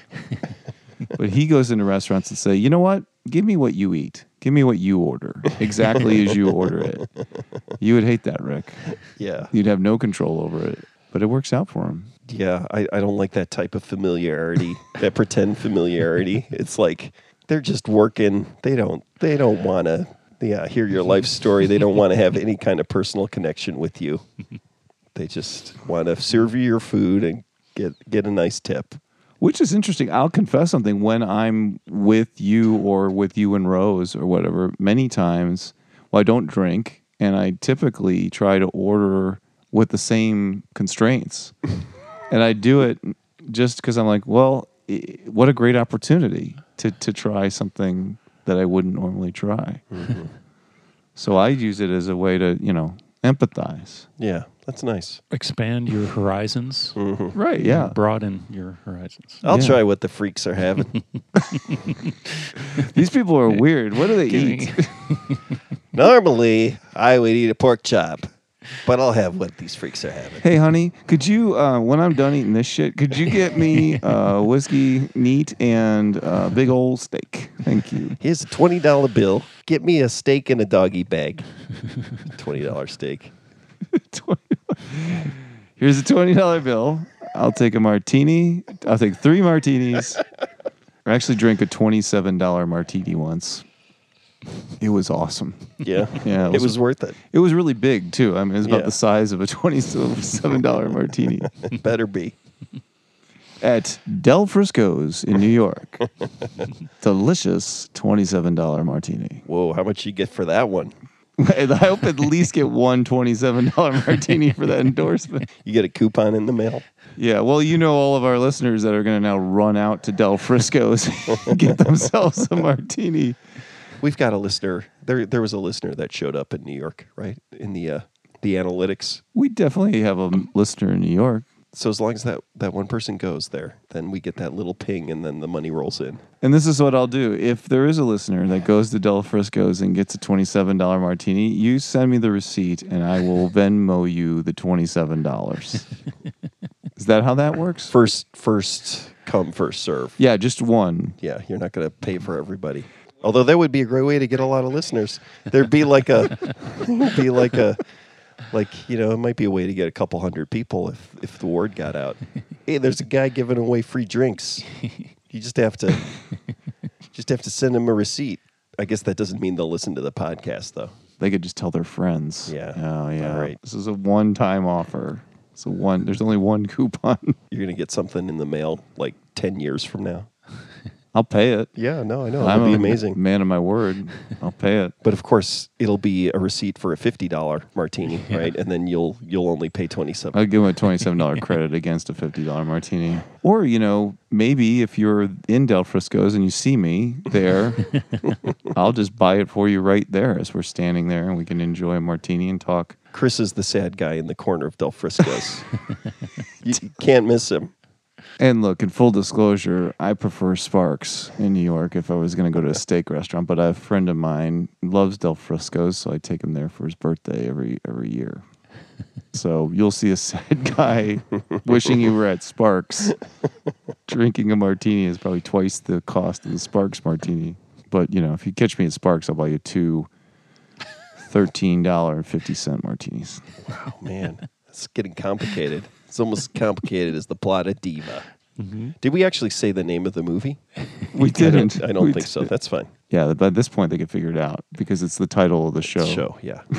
But he goes into restaurants and say, "You know what? Give me what you eat. Give me what you order exactly as you order it." You would hate that, Rick. Yeah, You'd have no control over it, but it works out for him. yeah. I, I don't like that type of familiarity, that pretend familiarity. It's like they're just working. They don't they don't want to yeah uh, hear your life story. They don't want to have any kind of personal connection with you. They just want to serve you your food and get get a nice tip. Which is interesting. I'll confess something when I'm with you or with you and Rose or whatever, many times, well, I don't drink and I typically try to order with the same constraints. and I do it just because I'm like, well, what a great opportunity to, to try something that I wouldn't normally try. Mm-hmm. So I use it as a way to, you know, empathize. Yeah, that's nice. Expand your horizons, mm-hmm. Right. Yeah. broaden your horizons. I'll Yeah. try what the freaks are having. These people are weird. What do they Kidding. eat? Normally, I would eat a pork chop, but I'll have what these freaks are having. Hey, honey, could you, uh, when I'm done eating this shit, could you get me uh, whiskey neat and uh, big old steak? Thank you. Here's a twenty dollar bill. Get me a steak in a doggy bag. Twenty dollar steak. Here's a twenty dollar bill. I'll take a martini. I'll take three martinis. I actually drank a twenty-seven dollar martini once. It was awesome. Yeah, Yeah, it It was- was worth it. It was really big too. I mean, it was about Yeah. the size of a twenty-seven dollar martini Better be. at Del Frisco's in New York. Delicious twenty-seven dollar martini. Whoa, how much you get for that one? I hope at least get one $27 martini for that endorsement. You get a coupon in the mail. Yeah, well, you know all of our listeners that are going to now run out to Del Frisco's and get themselves a martini. We've got a listener. There, there was a listener that showed up in New York, right? In the uh, the analytics. We definitely have a listener in New York. So as long as that, that one person goes there, then we get that little ping and then the money rolls in. And this is what I'll do. If there is a listener that goes to Del Frisco's and gets a $27 martini, you send me the receipt and I will Venmo you the $27. is that how that works? First first come, first serve. Yeah, just one. Yeah, you're not going to pay for everybody. Although that would be a great way to get a lot of listeners. There'd be like a, be like a, like you know, it might be a way to get a couple hundred people if if the word got out. Hey, there's a guy giving away free drinks. You just have to, just have to send him a receipt. I guess that doesn't mean they'll listen to the podcast though. They could just tell their friends. Yeah. Oh, yeah. All right. This is a one time offer. So one, there's only one coupon. You're gonna get something in the mail like ten years from now. I'll pay it. Yeah, no, I know. I'm That'd be a amazing. Man of my word. I'll pay it. But of course, it'll be a receipt for a fifty dollar martini, right? And then you'll you'll only pay twenty seven. I'll give him a twenty-seven dollar credit against a fifty dollar martini. Or you know, maybe if you're in Del Frisco's and you see me there, I'll just buy it for you right there as we're standing there, and we can enjoy a martini and talk. Chris is the sad guy in the corner of Del Frisco's. you can't miss him. And look, in full disclosure, I prefer Sparks in New York if I was going to go to a steak restaurant. But a friend of mine loves Del Frisco's, so I take him there for his birthday every every year. So you'll see a sad guy wishing you were at Sparks. Drinking a martini is probably twice the cost of the Sparks martini. But you know, if you catch me at Sparks, I'll buy you two $13.50 martinis. Wow, man, it's getting complicated. It's almost complicated as the plot of Diva. Did we actually say the name of the movie? We didn't. I don't We think so. didn't. That's fine. Yeah, by this point they could figure it out because it's the title of the show. Show, yeah.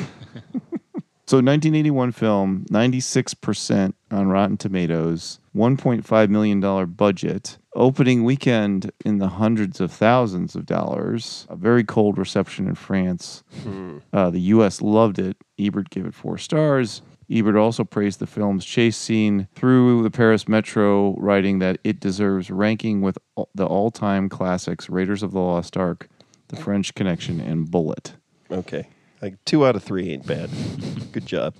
So 1981 film, 96% on Rotten Tomatoes, 1.5 million dollar budget, opening weekend in the hundreds of thousands of dollars. A very cold reception in France. Uh, the U.S. loved it. Ebert gave it four stars. Ebert also praised the film's chase scene through the Paris Metro, writing that it deserves ranking with the all-time classics Raiders of the Lost Ark, The French Connection, and Bullitt. Okay. Like two out of three ain't bad. Good job.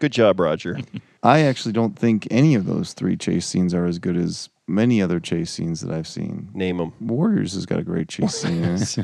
Good job, Roger. I actually don't think any of those three chase scenes are as good as many other chase scenes that I've seen. Name them. Warriors has got a great chase scene. in it.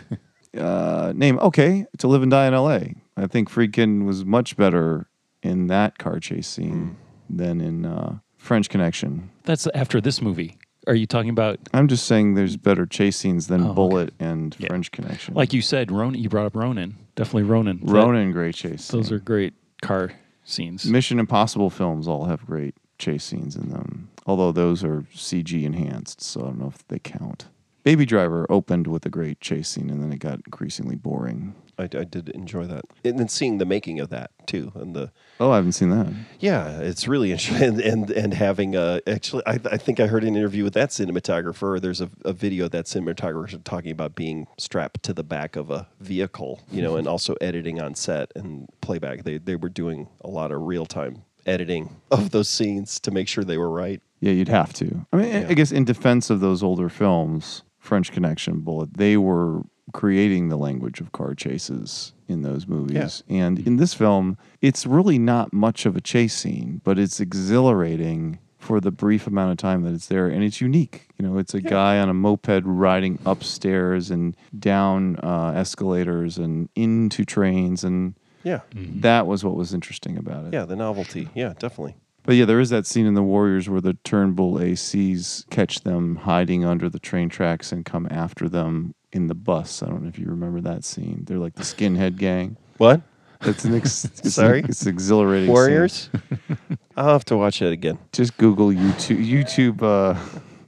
Uh, name okay to live and die in L.A. I think Friedkin was much better in that car chase scene than in uh, French Connection. That's after this movie. Are you talking about, I'm just saying there's better chase scenes than Oh, okay. Bullitt and Yeah. French Connection. like you said, Ronin? You brought up Ronin. Definitely Ronin. That- Ronin, great chase. those scene. are great car scenes. Mission Impossible films all have great chase scenes in them, although those are CG enhanced, so I don't know if they count. Baby Driver opened with a great chase scene, and then it got increasingly boring. I, I did enjoy that. And then seeing the making of that too. And the Oh, I haven't seen that. yeah, it's really interesting. And and, and having uh actually I, I think I heard an interview with that cinematographer. There's a, a video of that cinematographer talking about being strapped to the back of a vehicle, you know, and also editing on set and playback. They they were doing a lot of real time editing of those scenes to make sure they were right. Yeah, you'd have to. I mean. I guess in defense of those older films, French Connection, Bullitt, they were creating the language of car chases in those movies. And in this film, it's really not much of a chase scene, but it's exhilarating for the brief amount of time that it's there and it's unique you know it's a guy on a moped riding upstairs and down uh, escalators and into trains and Yeah. that was what was interesting about it Yeah, the novelty. Yeah, definitely. But yeah, there is that scene in The Warriors where the Turnbull ACs catch them hiding under the train tracks and come after them in the bus. I don't know if you remember that scene. They're like the skinhead gang. What? It's an ex- it's Sorry? an, it's exhilarating. Warriors? I'll have to watch that again. Just Google YouTube YouTube uh,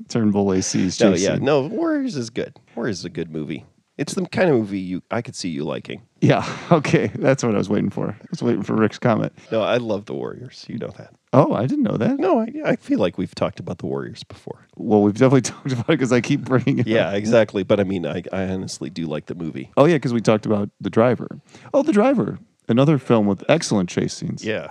Turnbull ACs. No, yeah, no. Warriors is good. Warriors is a good movie. It's the kind of movie you I could see you liking. Yeah. Okay, that's what I was waiting for. I was waiting for Rick's comment. No, I love the Warriors. You know that. Oh, I didn't know that. No, I, I feel like we've talked about the Warriors before. Well, we've definitely talked about it because I keep bringing it. Yeah, up. exactly. But I mean, I, I honestly do like the movie. Oh yeah, because we talked about the driver. Oh, the driver. Another film with excellent chase scenes. Yeah,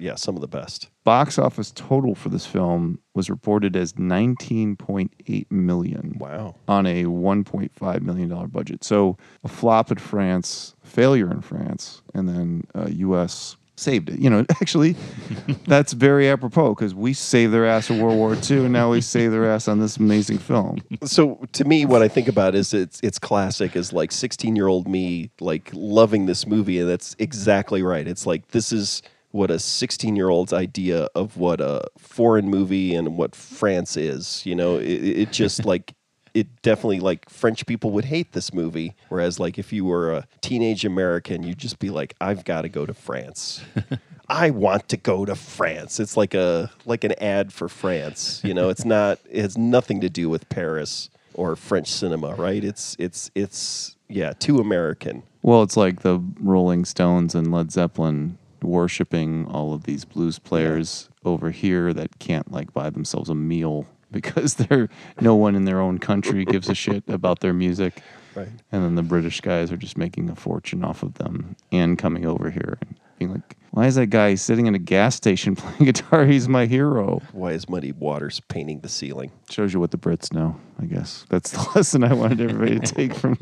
yeah, some of the best. Box office total for this film was reported as 19.8 million Wow. on a 1.5 million dollar budget. So a flop in France, failure in France, and then uh, U.S. saved it. You know, actually, that's very apropos because we saved their ass in World War II, and now we save their ass on this amazing film. So to me, what I think about is it's it's classic is like 16 year old me like loving this movie, and that's exactly right. It's like this is what a 16 year old's idea of what a foreign movie and what France is. You know, it, it just like it definitely like French people would hate this movie, whereas like if you were a teenage American, you'd just be like, I've got to go to France. I want to go to France. It's like a like an ad for France. You know, it's not. It has nothing to do with Paris or French cinema, right? It's it's it's yeah, too American. Well, it's like the Rolling Stones and Led Zeppelin worshiping all of these blues players over here that can't like buy themselves a meal because they're no one in their own country gives a shit about their music. Right. And then the British guys are just making a fortune off of them and coming over here and being like, why is that guy sitting in a gas station playing guitar? He's my hero. Why is Muddy Waters painting the ceiling? Shows you what the Brits know, I guess. That's the lesson I wanted everybody to take from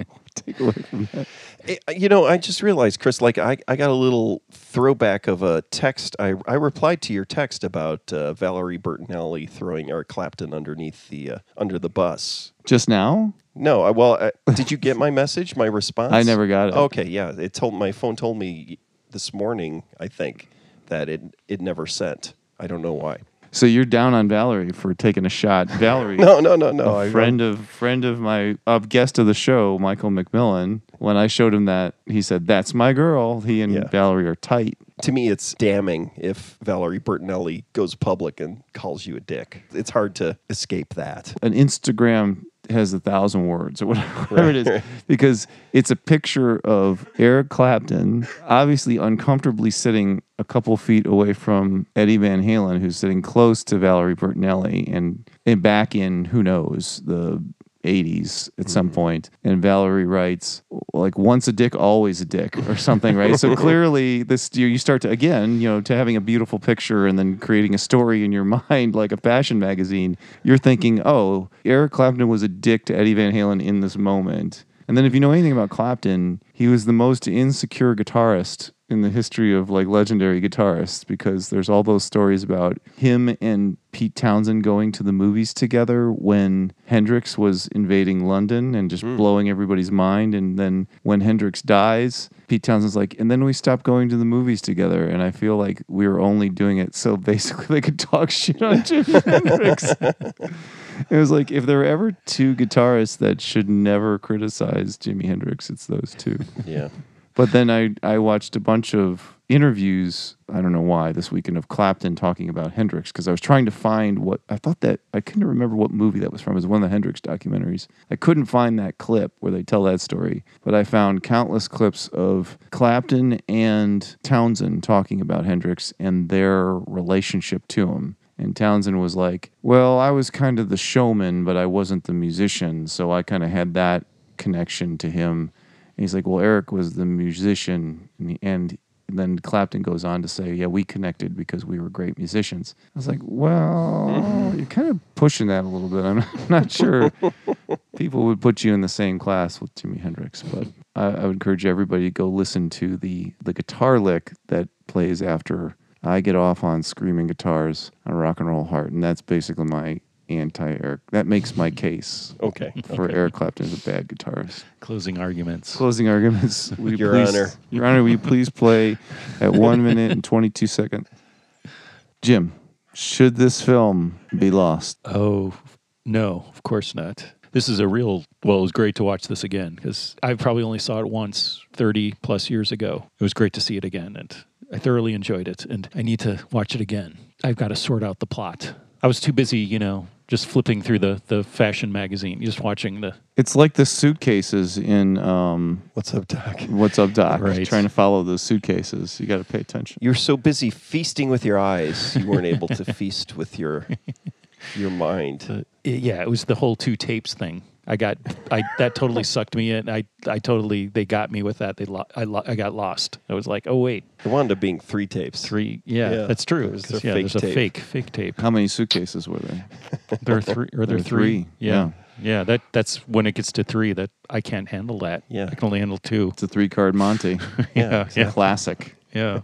take away from that. Eh, You know, I just realized, Chris, like I, I got a little throwback of a text. I, I replied to your text about uh, Valerie Bertinelli throwing Eric Clapton underneath the uh, under the bus. Just now? No, I, well, uh, did you get my message, my response? I never got it. Okay, yeah, it told my phone told me this morning, I think, that it it never sent. I don't know why. So you're down on Valerie for taking a shot. Valerie No, no, no, no. a friend of friend of my uh, guest of the show, Michael McMillan. When I showed him that, he said, "That's my girl." He and Yeah. Valerie are tight. to me, it's damning if Valerie Bertinelli goes public and calls you a dick. It's hard to escape that. An Instagram has a thousand words or whatever it is. Because it's a picture of Eric Clapton, obviously uncomfortably sitting a couple feet away from Eddie Van Halen, who's sitting close to Valerie Bertinelli, and and back in who knows the 80s at some mm-hmm. point and valerie writes like once a dick always a dick or something right? So clearly this you, you start to again you know to having a beautiful picture and then creating a story in your mind like a fashion magazine you're thinking oh eric clapton was a dick to eddie van halen in this moment. And then if you know anything about clapton he was the most insecure guitarist in the history of like legendary guitarists because there's all those stories about him and Pete Townshend going to the movies together when Hendrix was invading London and just hmm. blowing everybody's mind. And then when Hendrix dies, Pete Townshend's like, and then we stopped going to the movies together. And I feel like we were only doing it so basically they could talk shit on Jimi Hendrix. It was like if there were ever two guitarists that should never criticize Jimi Hendrix, it's those two. Yeah. But then I, I watched a bunch of interviews, I don't know why, this weekend of Clapton talking about Hendrix because I was trying to find what I thought that I couldn't remember what movie that was from. It was one of the Hendrix documentaries. I couldn't find that clip where they tell that story, but I found countless clips of Clapton and Townshend talking about Hendrix and their relationship to him. And Townshend was like, Well, I was kind of the showman, but I wasn't the musician. So I kind of had that connection to him. And he's like, Well, Eric was the musician. And, he, and then Clapton goes on to say, Yeah, we connected because we were great musicians. I was like, Well, you're kind of pushing that a little bit. I'm not sure people would put you in the same class with Jimi Hendrix, but I, I would encourage everybody to go listen to the, the guitar lick that plays after I get off on screaming guitars on Rock and Roll Heart. And that's basically my anti Eric. That makes my case Okay. for Eric Clapton as a bad guitarist. Closing arguments. Closing arguments. Will Your please- Honor. Your Honor, will you please play at one minute and 22 seconds? Jim, should this film be lost? Oh, no, of course not. This is a real, well, it was great to watch this again because I probably only saw it once 30 plus years ago. It was great to see it again and I thoroughly enjoyed it and I need to watch it again. I've got to sort out the plot. I was too busy, you know, just flipping through the, the fashion magazine, just watching the, It's like the suitcases in um, What's up, Doc? What's Up, Doc? Right. Trying to follow those suitcases. You got to pay attention. You're so busy feasting with your eyes, you weren't able to feast with your your mind. the yeah, it was the whole two tapes thing. I got, I that totally sucked me in. I, I totally, they got me with that. They, lo- I, lo- I got lost. I was like, oh wait, It wound up being three tapes. three. Yeah, Yeah, that's true. there's 'cause, a yeah, fake there's a tape. fake, fake tape. How many suitcases were there? There are three. Are there There are three? three, Yeah. yeah. That that's when it gets to three that I can't handle that. Yeah. I can only handle two. It's a three card Monte. Yeah. It's a classic. Yeah.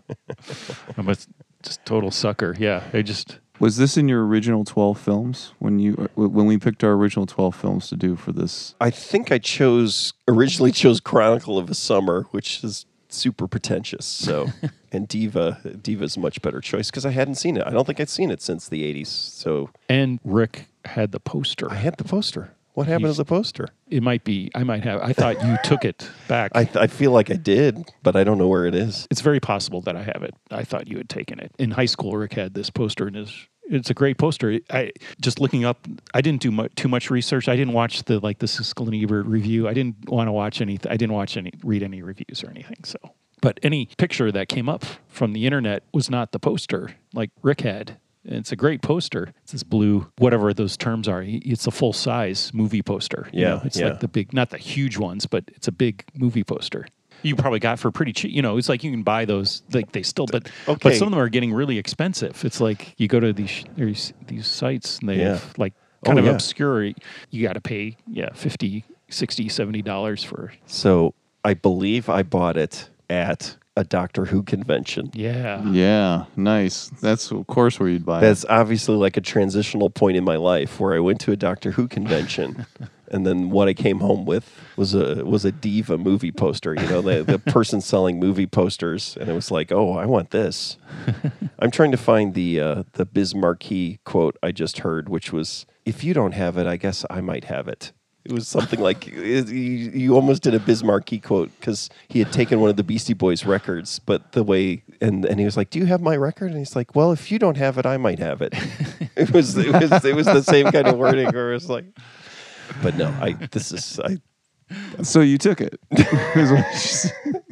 I'm a just total sucker. Yeah. I just Was this in your original 12 films when you uh, when we picked our original 12 films to do for this? I think I chose originally chose Chronicle of a Summer, which is super pretentious. So, and Diva, Diva's a much better choice because I hadn't seen it. I don't think I'd seen it since the '80s. So and Rick had the poster. I had the poster. What happened He's- to the poster? It might be. I might have. I thought you took it back. I, I feel like I did, but I don't know where it is. it's very possible that I have it. I thought you had taken it in high school. Rick had this poster, and his it's a great poster. I just looking up. I didn't do mu- too much research. I didn't watch the like the Siskel and Ebert review. I didn't want to watch any. I didn't watch any read any reviews or anything. So, but any picture that came up from the internet was not the poster like Rick had. And it's a great poster. It's this blue, whatever those terms are. It's a full size movie poster. you Yeah, know? it's yeah. like the big, not the huge ones, but it's a big movie poster. You probably got for pretty cheap. You know, it's like you can buy those. Like they still, but but some of them are getting really expensive. It's like you go to these these, these sites and they Yeah. have like oh, kind Oh, of yeah. obscure. You got to pay yeah 50 60 70 dollars for So I believe I bought it at a Doctor Who convention. yeah. Yeah, nice. That's of course where you'd buy it. That's obviously like a transitional point in my life where I went to a Doctor Who convention, and then what I came home with was a was a diva movie poster. You know, the the person selling movie posters, and it was like, oh, I want this. I'm trying to find the uh, the Biz Markie quote I just heard, which was, "If you don't have it, I guess I might have it." It was something like you, you almost did a Biz Markie quote because he had taken one of the Beastie Boys records, but the way and and he was like, "Do you have my record?" And he's like, "Well, if you don't have it, I might have it." it was it was it was the same kind of wording, or it's like, but no, I this is I, so you took it. Is what she said.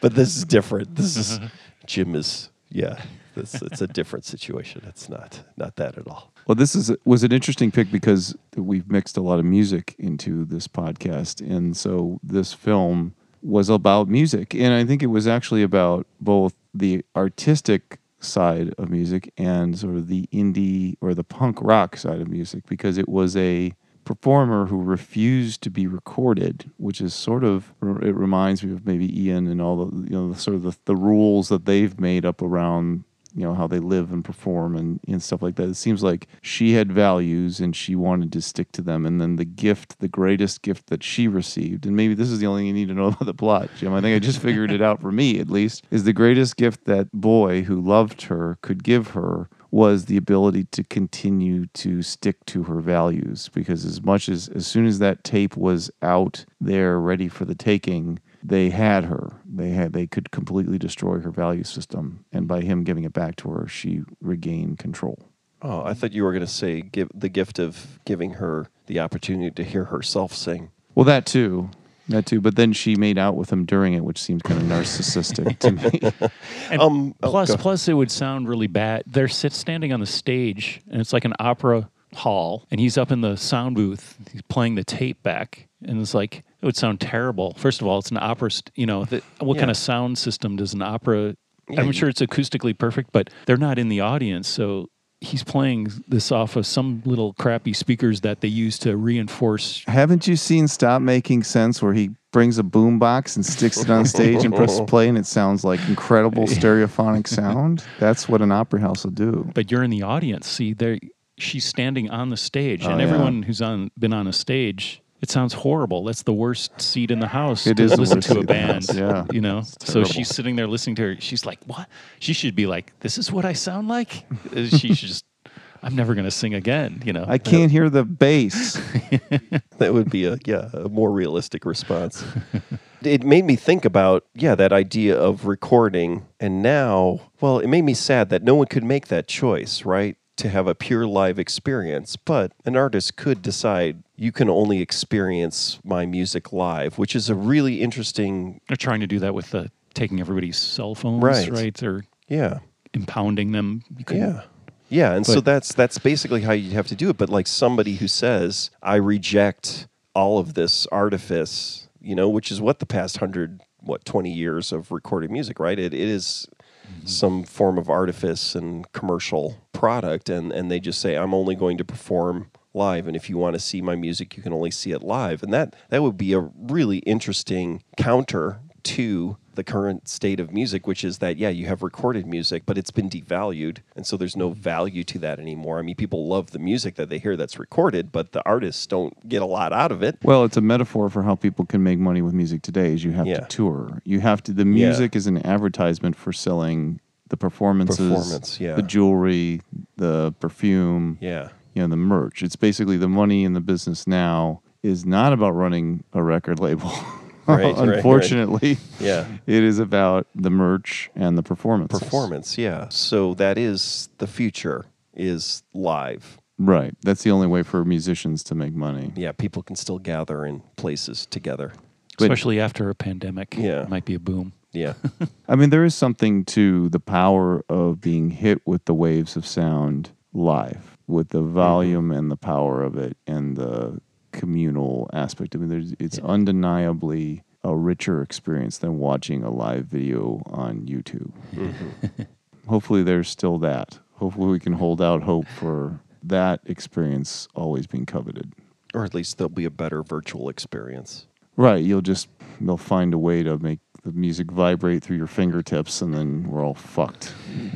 but this is different. This is Jim is yeah. This it's a different situation. It's not not that at all. Well, this is was an interesting pick because we've mixed a lot of music into this podcast, and so this film was about music, and I think it was actually about both the artistic side of music and sort of the indie or the punk rock side of music because it was a performer who refused to be recorded, which is sort of it reminds me of maybe Ian and all the you know the, sort of the, the rules that they've made up around you know how they live and perform and, and stuff like that. It seems like she had values and she wanted to stick to them. And then the gift, the greatest gift that she received, and maybe this is the only thing you need to know about the plot, Jim. I think I just figured it out for me at least, is the greatest gift that boy who loved her could give her was the ability to continue to stick to her values because as much as as soon as that tape was out there ready for the taking they had her they had they could completely destroy her value system and by him giving it back to her she regained control Oh, I thought you were going to say give the gift of giving her the opportunity to hear herself sing. well that too that too but then she made out with him during it which seemed kind of narcissistic to me And Um, oh, plus, go- plus, it would sound really bad. They're sit standing on the stage, and it's like an opera hall, and he's up in the sound booth, he's playing the tape back, and it's like it would sound terrible. First of all, it's an opera. St- you know, the, what Yeah. kind of sound system does an opera? Yeah, I'm sure it's acoustically perfect, but they're not in the audience, so. He's playing this off of some little crappy speakers that they use to reinforce. haven't you seen stop making sense where he brings a boombox and sticks it on stage and presses play and it sounds like incredible stereophonic sound that's what an opera house will do But you're in the audience. See, there, she's standing on the stage, Oh, and yeah. everyone who's on been on a stage. It sounds horrible. That's the worst seat in the house It to is listen to a band. yeah. you know. So she's sitting there listening to her. She's like, "What?" She should be like, "This is what I sound like." Uh, she should just. I'm never gonna sing again. You know. i can't hear the bass That would be a yeah a more realistic response. it made me think about yeah that idea of recording, and now well, it made me sad that no one could make that choice, right? To have a pure live experience, but an artist could decide you can only experience my music live, which is a really interesting They're trying to do that with the taking everybody's cell phones, Right. right? Or yeah impounding them. Yeah. Yeah, and so that's that's basically how you have to do it. But like somebody who says, "I reject all of this artifice," you know, which is what the past hundred, what twenty years of recorded music, right? It, it is Mm-hmm. some form of artifice and commercial product, and and they just say, "I'm only going to perform live, and if you want to see my music, you can only see it live," and that that would be a really interesting counter to the current state of music, which is that, yeah, you have recorded music, but it's been devalued. And so there's no value to that anymore. I mean, people love the music that they hear that's recorded, but the artists don't get a lot out of it. Well, it's a metaphor for how people can make money with music today. Is you have Yeah. to tour. You have to. The music is an advertisement for selling the performances, Performance, yeah. the jewelry, the perfume, Yeah. you know, the merch. It's basically the money in the business now is not about running a record label. Right, right, right. Unfortunately, Yeah. it is about the merch and the performance. Performance, yeah. So that is the future is live. Right. That's the only way for musicians to make money. Yeah, people can still gather in places together. But- Especially after a pandemic. Yeah. It might be a boom. Yeah. I mean, there is something to the power of being hit with the waves of sound live, with the mm-hmm. volume and the power of it and the communal aspect. I mean, there's, it's undeniably a richer experience than watching a live video on YouTube. Mm-hmm. Hopefully, there's still that. Hopefully, we can hold out hope for that experience always being coveted. or at least there'll be a better virtual experience. Right. You'll just, they'll find a way to make the music vibrate through your fingertips and then we're all fucked.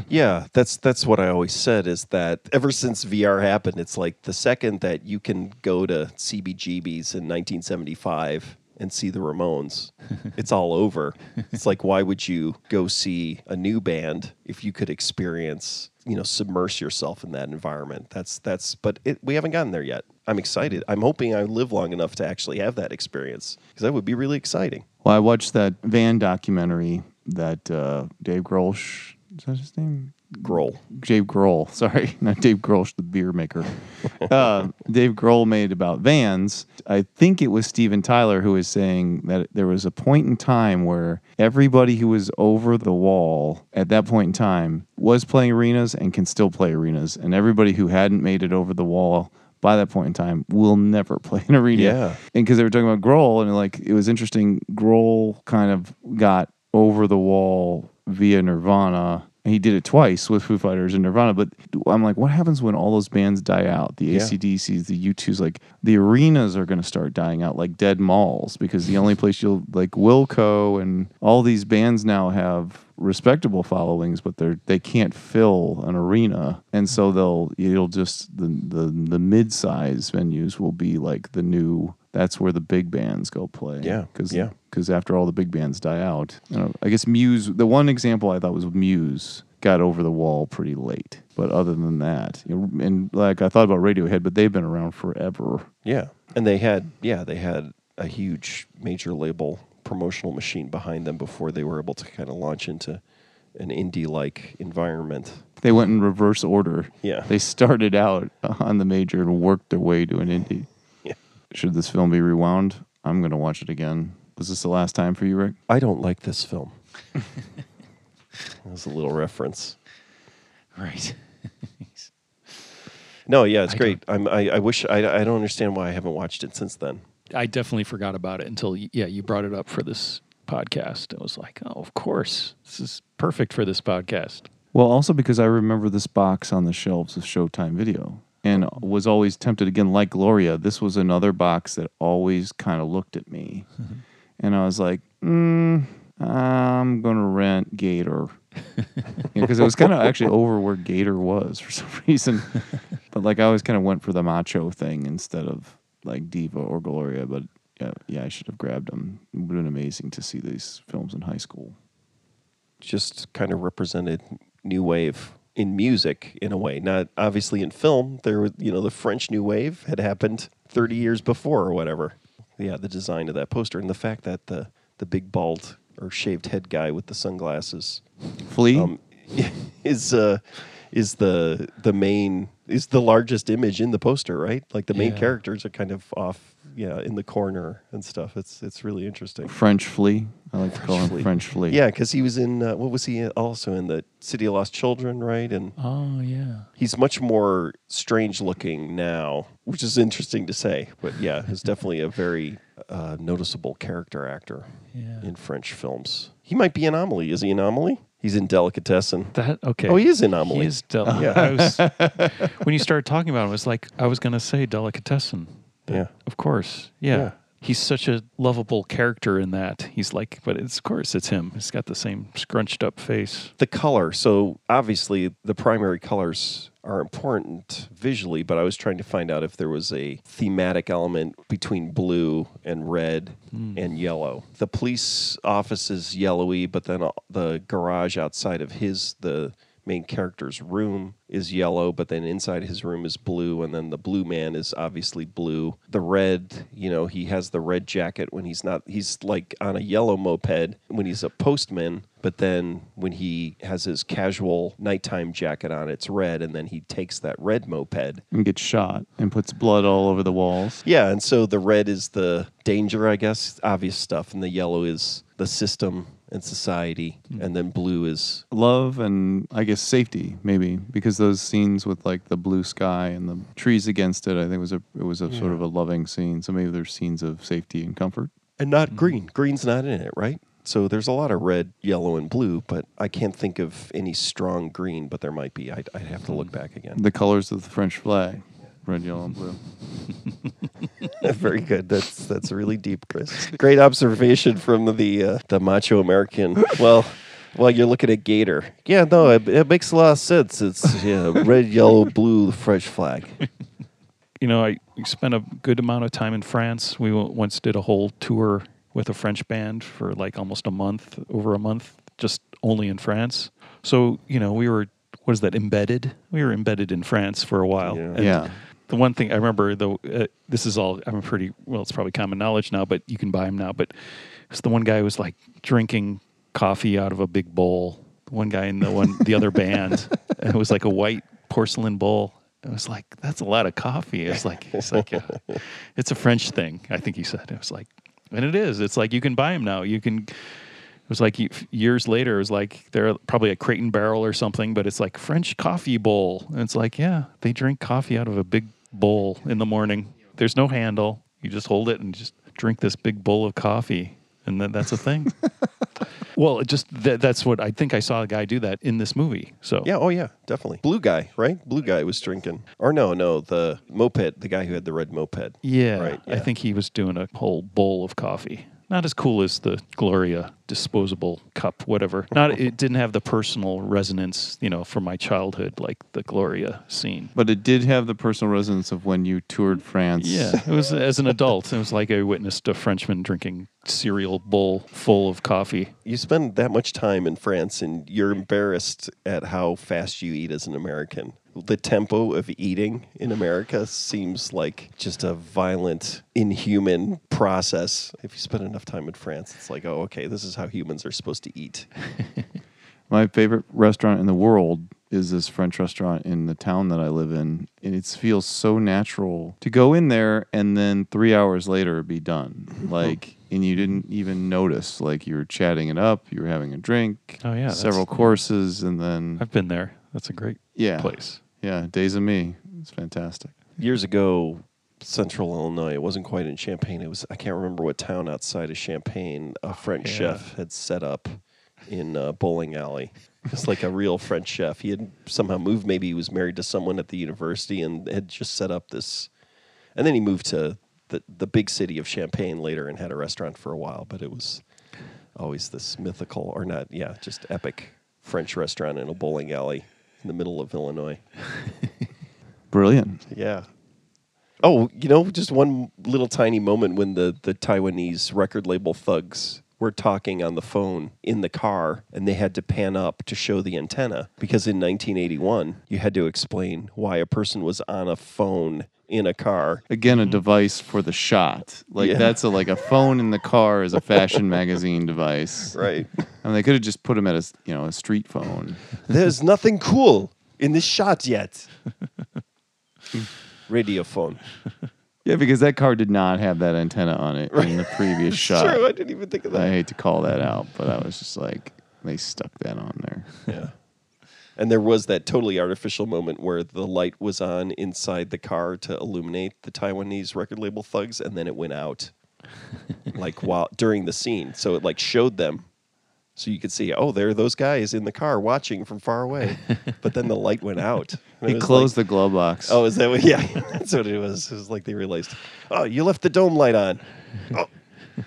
Yeah, that's that's what I always said is that ever since VR happened, it's like the second that you can go to CBGB's in 1975 and see the Ramones, it's all over. It's like why would you go see a new band if you could experience, you know, submerse yourself in that environment? That's that's but it, we haven't gotten there yet. I'm excited. I'm hoping I live long enough to actually have that experience because that would be really exciting. Well, I watched that Van documentary that uh, Dave Grohl, is that his name? Grohl. Dave Grohl, sorry, not Dave Grohl, the beer maker. uh, Dave Grohl made about vans. I think it was Steven Tyler who was saying that there was a point in time where everybody who was over the wall at that point in time was playing arenas and can still play arenas, and everybody who hadn't made it over the wall by that point in time will never play an arena. Yeah. And because they were talking about Grohl, and like it was interesting, Grohl kind of got over the wall via Nirvana. And he did it twice with Foo Fighters and Nirvana. But I'm like, what happens when all those bands die out? The Yeah. ACDCs, the U2s, like the arenas are going to start dying out like dead malls because the only place you'll like Wilco and all these bands now have respectable followings, but they're they can't fill an arena, and so mm-hmm. they'll it'll just the the the mid size venues will be like the new. That's where the big bands go play. Yeah, because yeah. because after all the big bands die out, you know, I guess Muse. The one example I thought was Muse got over the wall pretty late, but other than that, you know, and like I thought about Radiohead, but they've been around forever. Yeah, and they had yeah they had a huge major label promotional machine behind them before they were able to kind of launch into an indie like environment. They went in reverse order. Yeah. They started out on the major and worked their way to an indie. Yeah. Should this film be rewound? I'm going to watch it again. Was this the last time for you, Rick? I don't like this film. That's a little reference. Right. No, yeah, it's I great. I'm, I, I wish I, I don't understand why I haven't watched it since then. I definitely forgot about it until yeah you brought it up for this podcast. It was like, oh, of course, this is perfect for this podcast. Well, also because I remember this box on the shelves of Showtime Video and was always tempted again, like Gloria. This was another box that always kind of looked at me. and I was like, mm, I'm going to rent Gator. Because it was kind of actually over where Gator was for some reason. but like I always kind of went for the macho thing instead of like Diva or Gloria. But yeah, yeah, I should have grabbed them. It would have been amazing to see these films in high school. Just kind of represented new wave in music in a way. Not obviously in film. There was you know the French New Wave had happened 30 years before or whatever. Yeah, the design of that poster and the fact that the the big bald or shaved head guy with the sunglasses Flea? um, is uh, is the the main is the largest image in the poster, right? Like the main Yeah. characters are kind of off, yeah, in the corner and stuff. It's it's really interesting. French Flea. I like to call him Flea. French Flea. Yeah, because he was in uh, what was he also in the City of Lost Children, right? And Oh yeah. he's much more strange looking now, which is interesting to say. But yeah, he's definitely a very uh, noticeable character actor Yeah. in French films. He might be Anomaly. Is he Anomaly? He's in Delicatessen. That okay. Oh, he is Anomaly. He is del- oh, Yeah. I was, when you started talking about him, it was like I was going to say delicatessen. Yeah. Of course. Yeah. Yeah. He's such a lovable character in that. He's like, but it's, of course it's him. He's got the same scrunched up face. the color. So obviously, the primary colors are important visually, but I was trying to find out if there was a thematic element between blue and red and yellow. The police office is yellowy, but then uh, the garage outside of his the main character's room is yellow, but then inside his room is blue, and then the blue man is obviously blue. The red, you know, he has the red jacket when he's not, he's like on a yellow moped when he's a postman, but then when he has his casual nighttime jacket on, it's red, and then he takes that red moped. And gets shot and puts blood all over the walls. Yeah, and so the red is the danger, I guess, obvious stuff, and the yellow is the system and society, hmm. and then blue is Love and I guess safety, maybe, because those scenes with like the blue sky and the trees against it, I think was a it was a sort of a loving scene. So maybe there's scenes of safety and comfort. and not hmm. green. Green's not in it, right? So there's a lot of red, yellow, and blue, but I can't think of any strong green. But there might be. I'd, I'd have to look hmm. back again. The colors of the French flag, red, yellow, and blue. Very good. That's that's really deep, Chris. Great observation from the uh, the macho American. Well, well, you're looking at Gator. Yeah, no, it, it makes a lot of sense. It's yeah, red, yellow, blue, the French flag. You know, I we spent a good amount of time in France. We w- once did a whole tour with a French band for like almost a month, over a month, just only in France. So, you know, we were, what is that, embedded? We were embedded in France for a while. Yeah. And Yeah. The one thing I remember, though, uh, this is all, I'm pretty, well, it's probably common knowledge now, but you can buy them now. But it's the one guy who was like drinking coffee out of a big bowl. One guy in the one, the other band, and it was like a white porcelain bowl. It was like, that's a lot of coffee. It's like, it's like, uh, it's a French thing. I think he said it was like, and it is. It's like you can buy them now. You can. It was like years later. It was like they're probably a Crate and Barrel or something, but it's like French coffee bowl. And it's like, yeah, they drink coffee out of a big bowl in the morning. There's no handle. You just hold it and just drink this big bowl of coffee, and then that's a thing. well, it just that, that's what I think I saw a guy do that in this movie. So Yeah, oh yeah, definitely. Blue guy, right? Blue guy was drinking. Or no, no, the moped, the guy who had the red moped. Yeah, Right, I yeah. think he was doing a whole bowl of coffee. Not as cool as the Gloria disposable cup, whatever. Not it didn't have the personal resonance, you know, from my childhood like the Gloria scene. But it did have the personal resonance of when you toured France. Yeah, it was as an adult. It was like I witnessed a Frenchman drinking cereal bowl full of coffee. You spend that much time in France and you're embarrassed at how fast you eat as an American. The tempo of eating in America seems like just a violent, inhuman process. If you spend enough time in France, it's like, oh, okay, this is how humans are supposed to eat. My favorite restaurant in the world is this French restaurant in the town that I live in. And it feels so natural to go in there and then three hours later be done. Like, and you didn't even notice. Like, you were chatting it up, you were having a drink, Oh, yeah, several courses, and then, I've been there. That's a great yeah. place. Yeah, Days of Me. It's fantastic. Years ago, central Illinois, it wasn't quite in Champaign. It was, I can't remember what town outside of Champaign, a French yeah. chef had set up in a bowling alley. Just like a real French chef. He had somehow moved. Maybe he was married to someone at the university and had just set up this. And then he moved to the, the big city of Champaign later and had a restaurant for a while. But it was always this mythical, or not, yeah, just epic French restaurant in a bowling alley in the middle of Illinois. Brilliant. Yeah. Oh, you know, just one little tiny moment when the, the Taiwanese record label thugs were talking on the phone in the car and they had to pan up to show the antenna because in 1981 you had to explain why a person was on a phone in a car. Again, a mm-hmm. device for the shot. Like Yeah. that's a like a phone in the car is a fashion magazine device. Right. I mean, they could have just put him at a s- you know a street phone. There's nothing cool in this shot yet. Radio phone. Yeah, because that car did not have that antenna on it in the previous shot. True, I didn't even think of that. I that. hate to call that out, but I was just like, they stuck that on there. Yeah. And there was that totally artificial moment where the light was on inside the car to illuminate the Taiwanese record label thugs, and then it went out, like while during the scene. So it like showed them So you could see, oh, there are those guys in the car watching from far away. but then the light went out. It He closed like- the glove box. Oh, is that what? Yeah, that's what it was. It was like they realized, oh, you left the dome light on. Oh,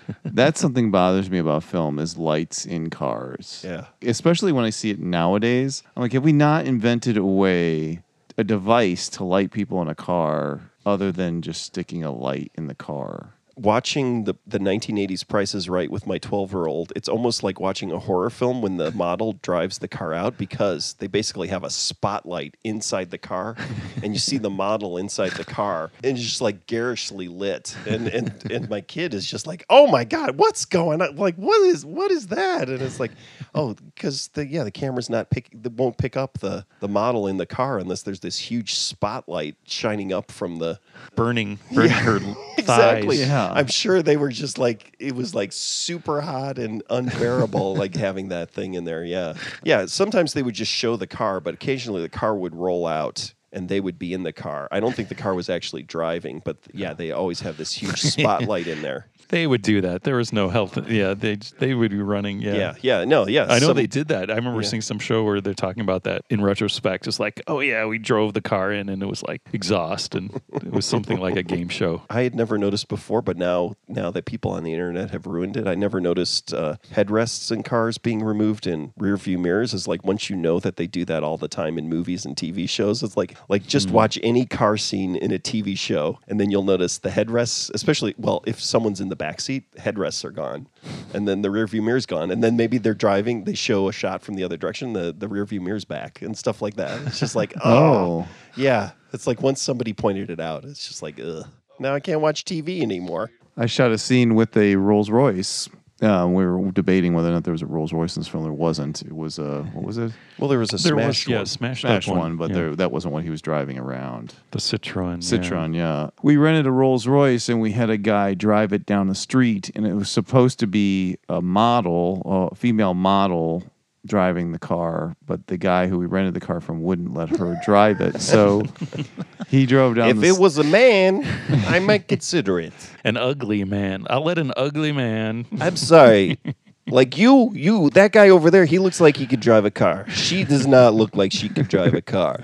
That's something bothers me about film is lights in cars. Yeah. Especially when I see it nowadays. I'm like, have we not invented a way, a device to light people in a car other than just sticking a light in the car? Watching the, the 1980s Price is Right with my 12 year old, it's almost like watching a horror film when the model drives the car out because they basically have a spotlight inside the car and you see the model inside the car and it's just like garishly lit. And, and, and my kid is just like, oh my God, what's going on? Like, what is, what is that? And it's like, oh, because the, yeah, the camera's not pick, it won't pick up the, the model in the car unless there's this huge spotlight shining up from the, burning, burning her exactly. thighs. Yeah. I'm sure they were just like it was like super hot and unbearable, like having that thing in there. Yeah, yeah. Sometimes they would just show the car, but occasionally the car would roll out and they would be in the car. I don't think the car was actually driving, but yeah, they always have this huge spotlight in there. They would do that. There was no health. Yeah, they they would be running. Yeah. Yeah, yeah. No, yeah. I know some- they did that. I remember Yeah. seeing some show where they're talking about that in retrospect. It's like, oh yeah, we drove the car in and it was like exhaust and it was something like a game show. I had never noticed before, but now now that people on the internet have ruined it, I never noticed uh, headrests in cars being removed in rear view mirrors. Is like once you know that they do that all the time in movies and TV shows, it's like like just watch any car scene in a TV show, and then you'll notice the headrests, especially well if someone's in the back seat, headrests are gone, and then the rear view mirror's gone, and then maybe they're driving, they show a shot from the other direction, the the rear view mirror's back and stuff like that. It's just like oh. Oh. Yeah, it's like once somebody pointed it out, it's just like, ugh. Now I can't watch TV anymore. I shot a scene with a Rolls Royce. Uh, we were debating whether or not there was a Rolls Royce in this film. There wasn't. It was a what was it? Well, there was a There smash was yeah, one. smashed Smash up one, but yeah. there that wasn't what he was driving around. the Citroen. yeah. Citron, yeah. We rented a Rolls Royce and we had a guy drive it down the street, and it was supposed to be a model, a female model driving the car, but the guy who we rented the car from wouldn't let her drive it. So he drove down If the it was a man, I might consider it. An ugly man. I'll let an ugly man. I'm sorry. Like you, you, that guy over there, he looks like he could drive a car. She does not look like she could drive a car.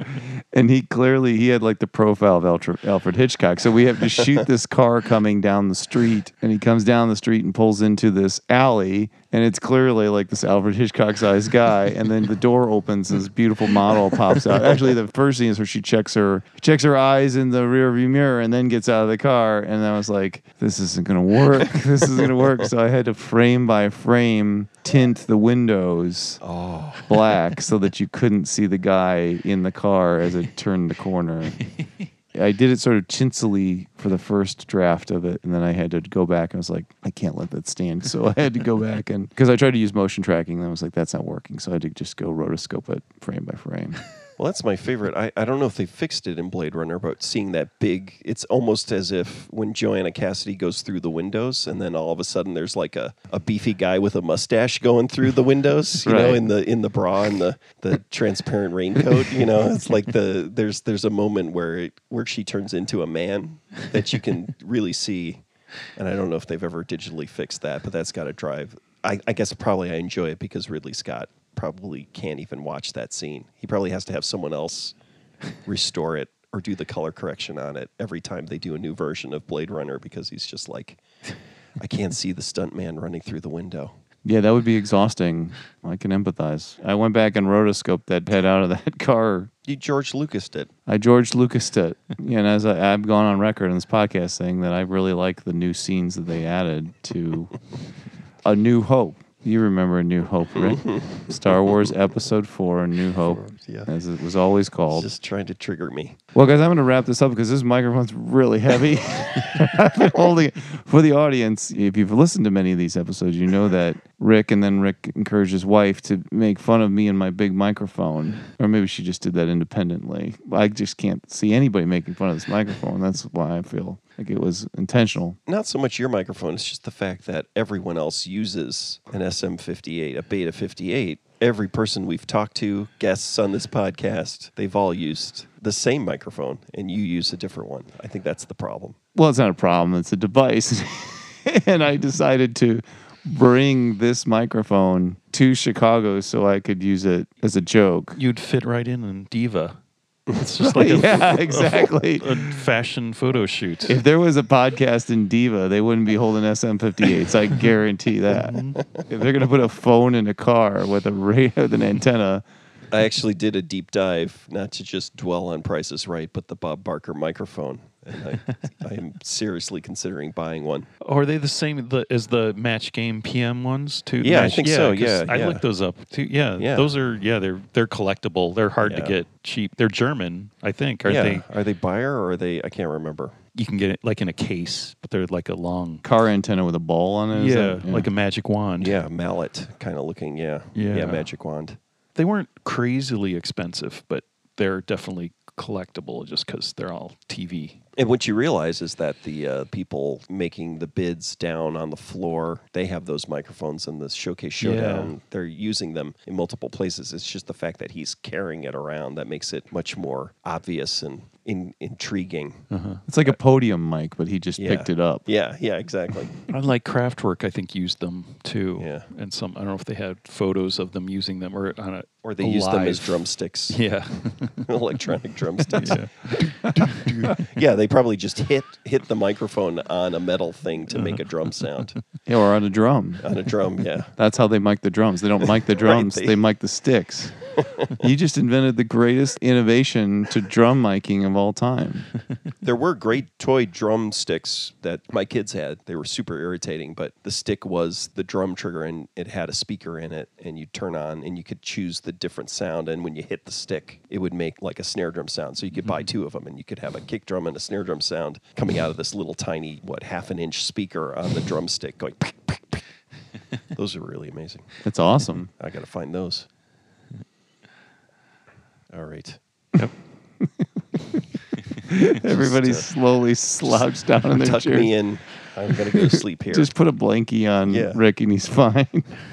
and he clearly he had like the profile of Alfred, Alfred Hitchcock. So we have to shoot this car coming down the street, and he comes down the street and pulls into this alley, and it's clearly like this Alfred Hitchcock sized guy. And then the door opens, and this beautiful model pops out. Actually, the first scene is where she checks her checks her eyes in the rear view mirror, and then gets out of the car. And I was like, this isn't gonna work. This isn't gonna work. So I had to frame by frame tint the windows Oh, black so that you couldn't see the guy in the car as it turned the corner. I did it sort of chinsily for the first draft of it, and then I had to go back and I was like, I can't let that stand. So I had to go back and because I tried to use motion tracking, and I was like, that's not working. So I had to just go rotoscope it frame by frame. Well, that's my favorite. I, I don't know if they fixed it in Blade Runner, but seeing that big, it's almost as if when Joanna Cassidy goes through the windows, and then all of a sudden there's like a, a beefy guy with a mustache going through the windows, you know, in the in the bra and the, the transparent raincoat. You know, it's like the there's there's a moment where it, where she turns into a man that you can really see. And I don't know if they've ever digitally fixed that, but that's got to drive. I, I guess probably I enjoy it because Ridley Scott probably can't even watch that scene. He probably has to have someone else restore it or do the color correction on it every time they do a new version of Blade Runner because he's just like, I can't see the stuntman running through the window. Yeah, that would be exhausting. I can empathize. I went back and rotoscoped that head out of that car You George Lucas did. I George Lucas it. and as I, I've gone on record in this podcast saying that I really like the new scenes that they added to A New Hope. You remember New Hope, right? Star Wars Episode 4, New Hope, Yeah. as it was always called. Just trying to trigger me. Well, guys, I'm going to wrap this up because this microphone's really heavy. I've been holding it for the audience. If you've listened to many of these episodes, you know that Rick and then Rick encouraged his wife to make fun of me and my big microphone. Or maybe she just did that independently. I just can't see anybody making fun of this microphone. That's why I feel like it was intentional. Not so much your microphone, it's just the fact that everyone else uses an SM58, a Beta 58. Every person we've talked to, guests on this podcast, they've all used the same microphone and you use a different one. I think that's the problem. Well, it's not a problem, it's a device. and I decided to bring this microphone to Chicago so I could use it as a joke. You'd fit right in in Diva. It's just like a, yeah, exactly. a fashion photo shoot. If there was a podcast in Diva, they wouldn't be holding SM58s. I guarantee that. Mm-hmm. if they're gonna put a phone in a car with a radio, with an antenna, I actually did a deep dive, not to just dwell on prices Right, but the Bob Barker microphone. And I, I am seriously considering buying one. Are they the same the, as the match game PM ones too? Yeah, I Match- think so. yeah, I yeah. looked those up too. Yeah, Yeah. those are yeah they're they're collectible. They're hard to get cheap. They're German, I think. Aren't yeah. they? Are they Beyer or are they? I can't remember. You can get it like in a case, but they're like a long. car antenna with a ball on it. it. is Yeah, like a magic wand. Yeah, mallet kind of looking. Yeah. Yeah. Yeah, magic wand. they weren't crazily expensive, but they're definitely collectible just because they're all TV. And what you realize is that the uh, people making the bids down on the floor, they have those microphones in the showcase showdown. They're using them in multiple places. It's just the fact that he's carrying it around that makes it much more obvious and in, intriguing. Uh-huh. It's like a podium mic, but he just Yeah. picked it up. Yeah, yeah, exactly. Unlike Kraftwerk, I think used them too. Yeah. and some I don't know if they had photos of them using them or on a Or they use them as drumsticks, Yeah, electronic drumsticks. yeah. yeah, they probably just hit hit the microphone on a metal thing to make a drum uh-huh. sound Yeah, or on a drum. on a drum. Yeah. That's how they mic the drums. They don't mic the drums, they- they mic the sticks. You just invented the greatest innovation to drum miking of all time. There were great toy drumsticks that my kids had. They were super irritating, but the stick was the drum trigger and it had a speaker in it and you turn on and you could choose the different sound and when you hit the stick, it would make like a snare drum sound. So you could buy mm-hmm. two of them and you could have a kick drum and a snare drum sound coming out of this little tiny what half an inch speaker on the drumstick going Those are really amazing. That's awesome. I got to find those. All right. Everybody Just, uh, slowly slouched down in their Tuck chair. me in. I'm going to go to sleep here. Just put a blankie on Yeah. Rick and he's fine.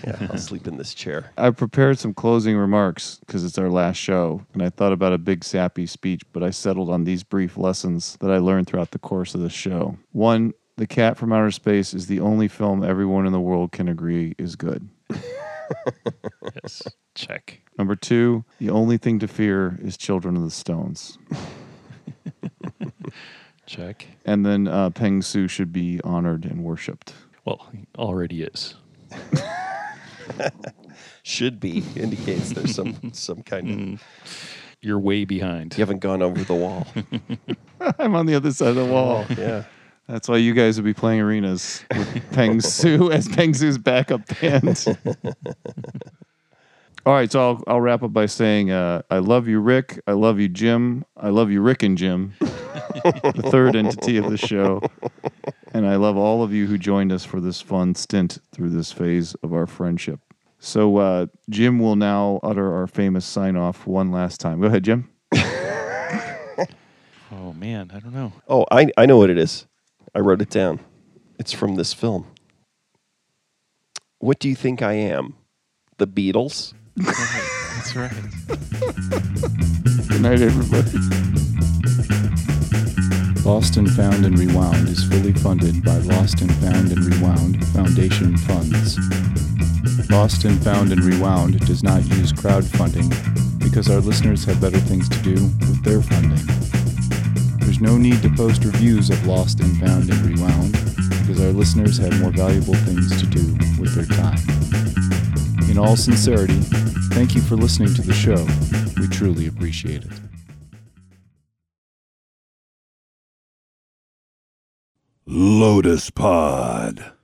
yeah, I'll sleep in this chair. I prepared some closing remarks because it's our last show, and I thought about a big sappy speech, but I settled on these brief lessons that I learned throughout the course of the show. One, The Cat from Outer Space is the only film everyone in the world can agree is good. yes, check. Number two, the only thing to fear is Children of the Stones. Check. And then uh, Peng Su should be honored and worshipped. Well, he already is. Should be indicates there's some some kind of You're way behind. you haven't gone over the wall. I'm on the other side of the wall. Yeah. That's why you guys would be playing arenas with Peng Su as Peng Su's backup band. All right, so I'll, I'll wrap up by saying uh, I love you, Rick. I love you, Jim. I love you, Rick and Jim, the third entity of the show. And I love all of you who joined us for this fun stint through this phase of our friendship. So uh, Jim will now utter our famous sign off one last time. Go ahead, Jim. Oh man, I don't know. Oh, I I know what it is. I wrote it down. It's from this film. What do you think I am? The Beatles? That's right. Good night, everybody. Lost and Found and Rewound is fully funded by Lost and Found and Rewound Foundation funds. Lost and Found and Rewound does not use crowdfunding because our listeners have better things to do with their funding. There's no need to post reviews of Lost and Found and Rewound because our listeners have more valuable things to do with their time. In all sincerity, thank you for listening to the show. We truly appreciate it. Lotus Pod.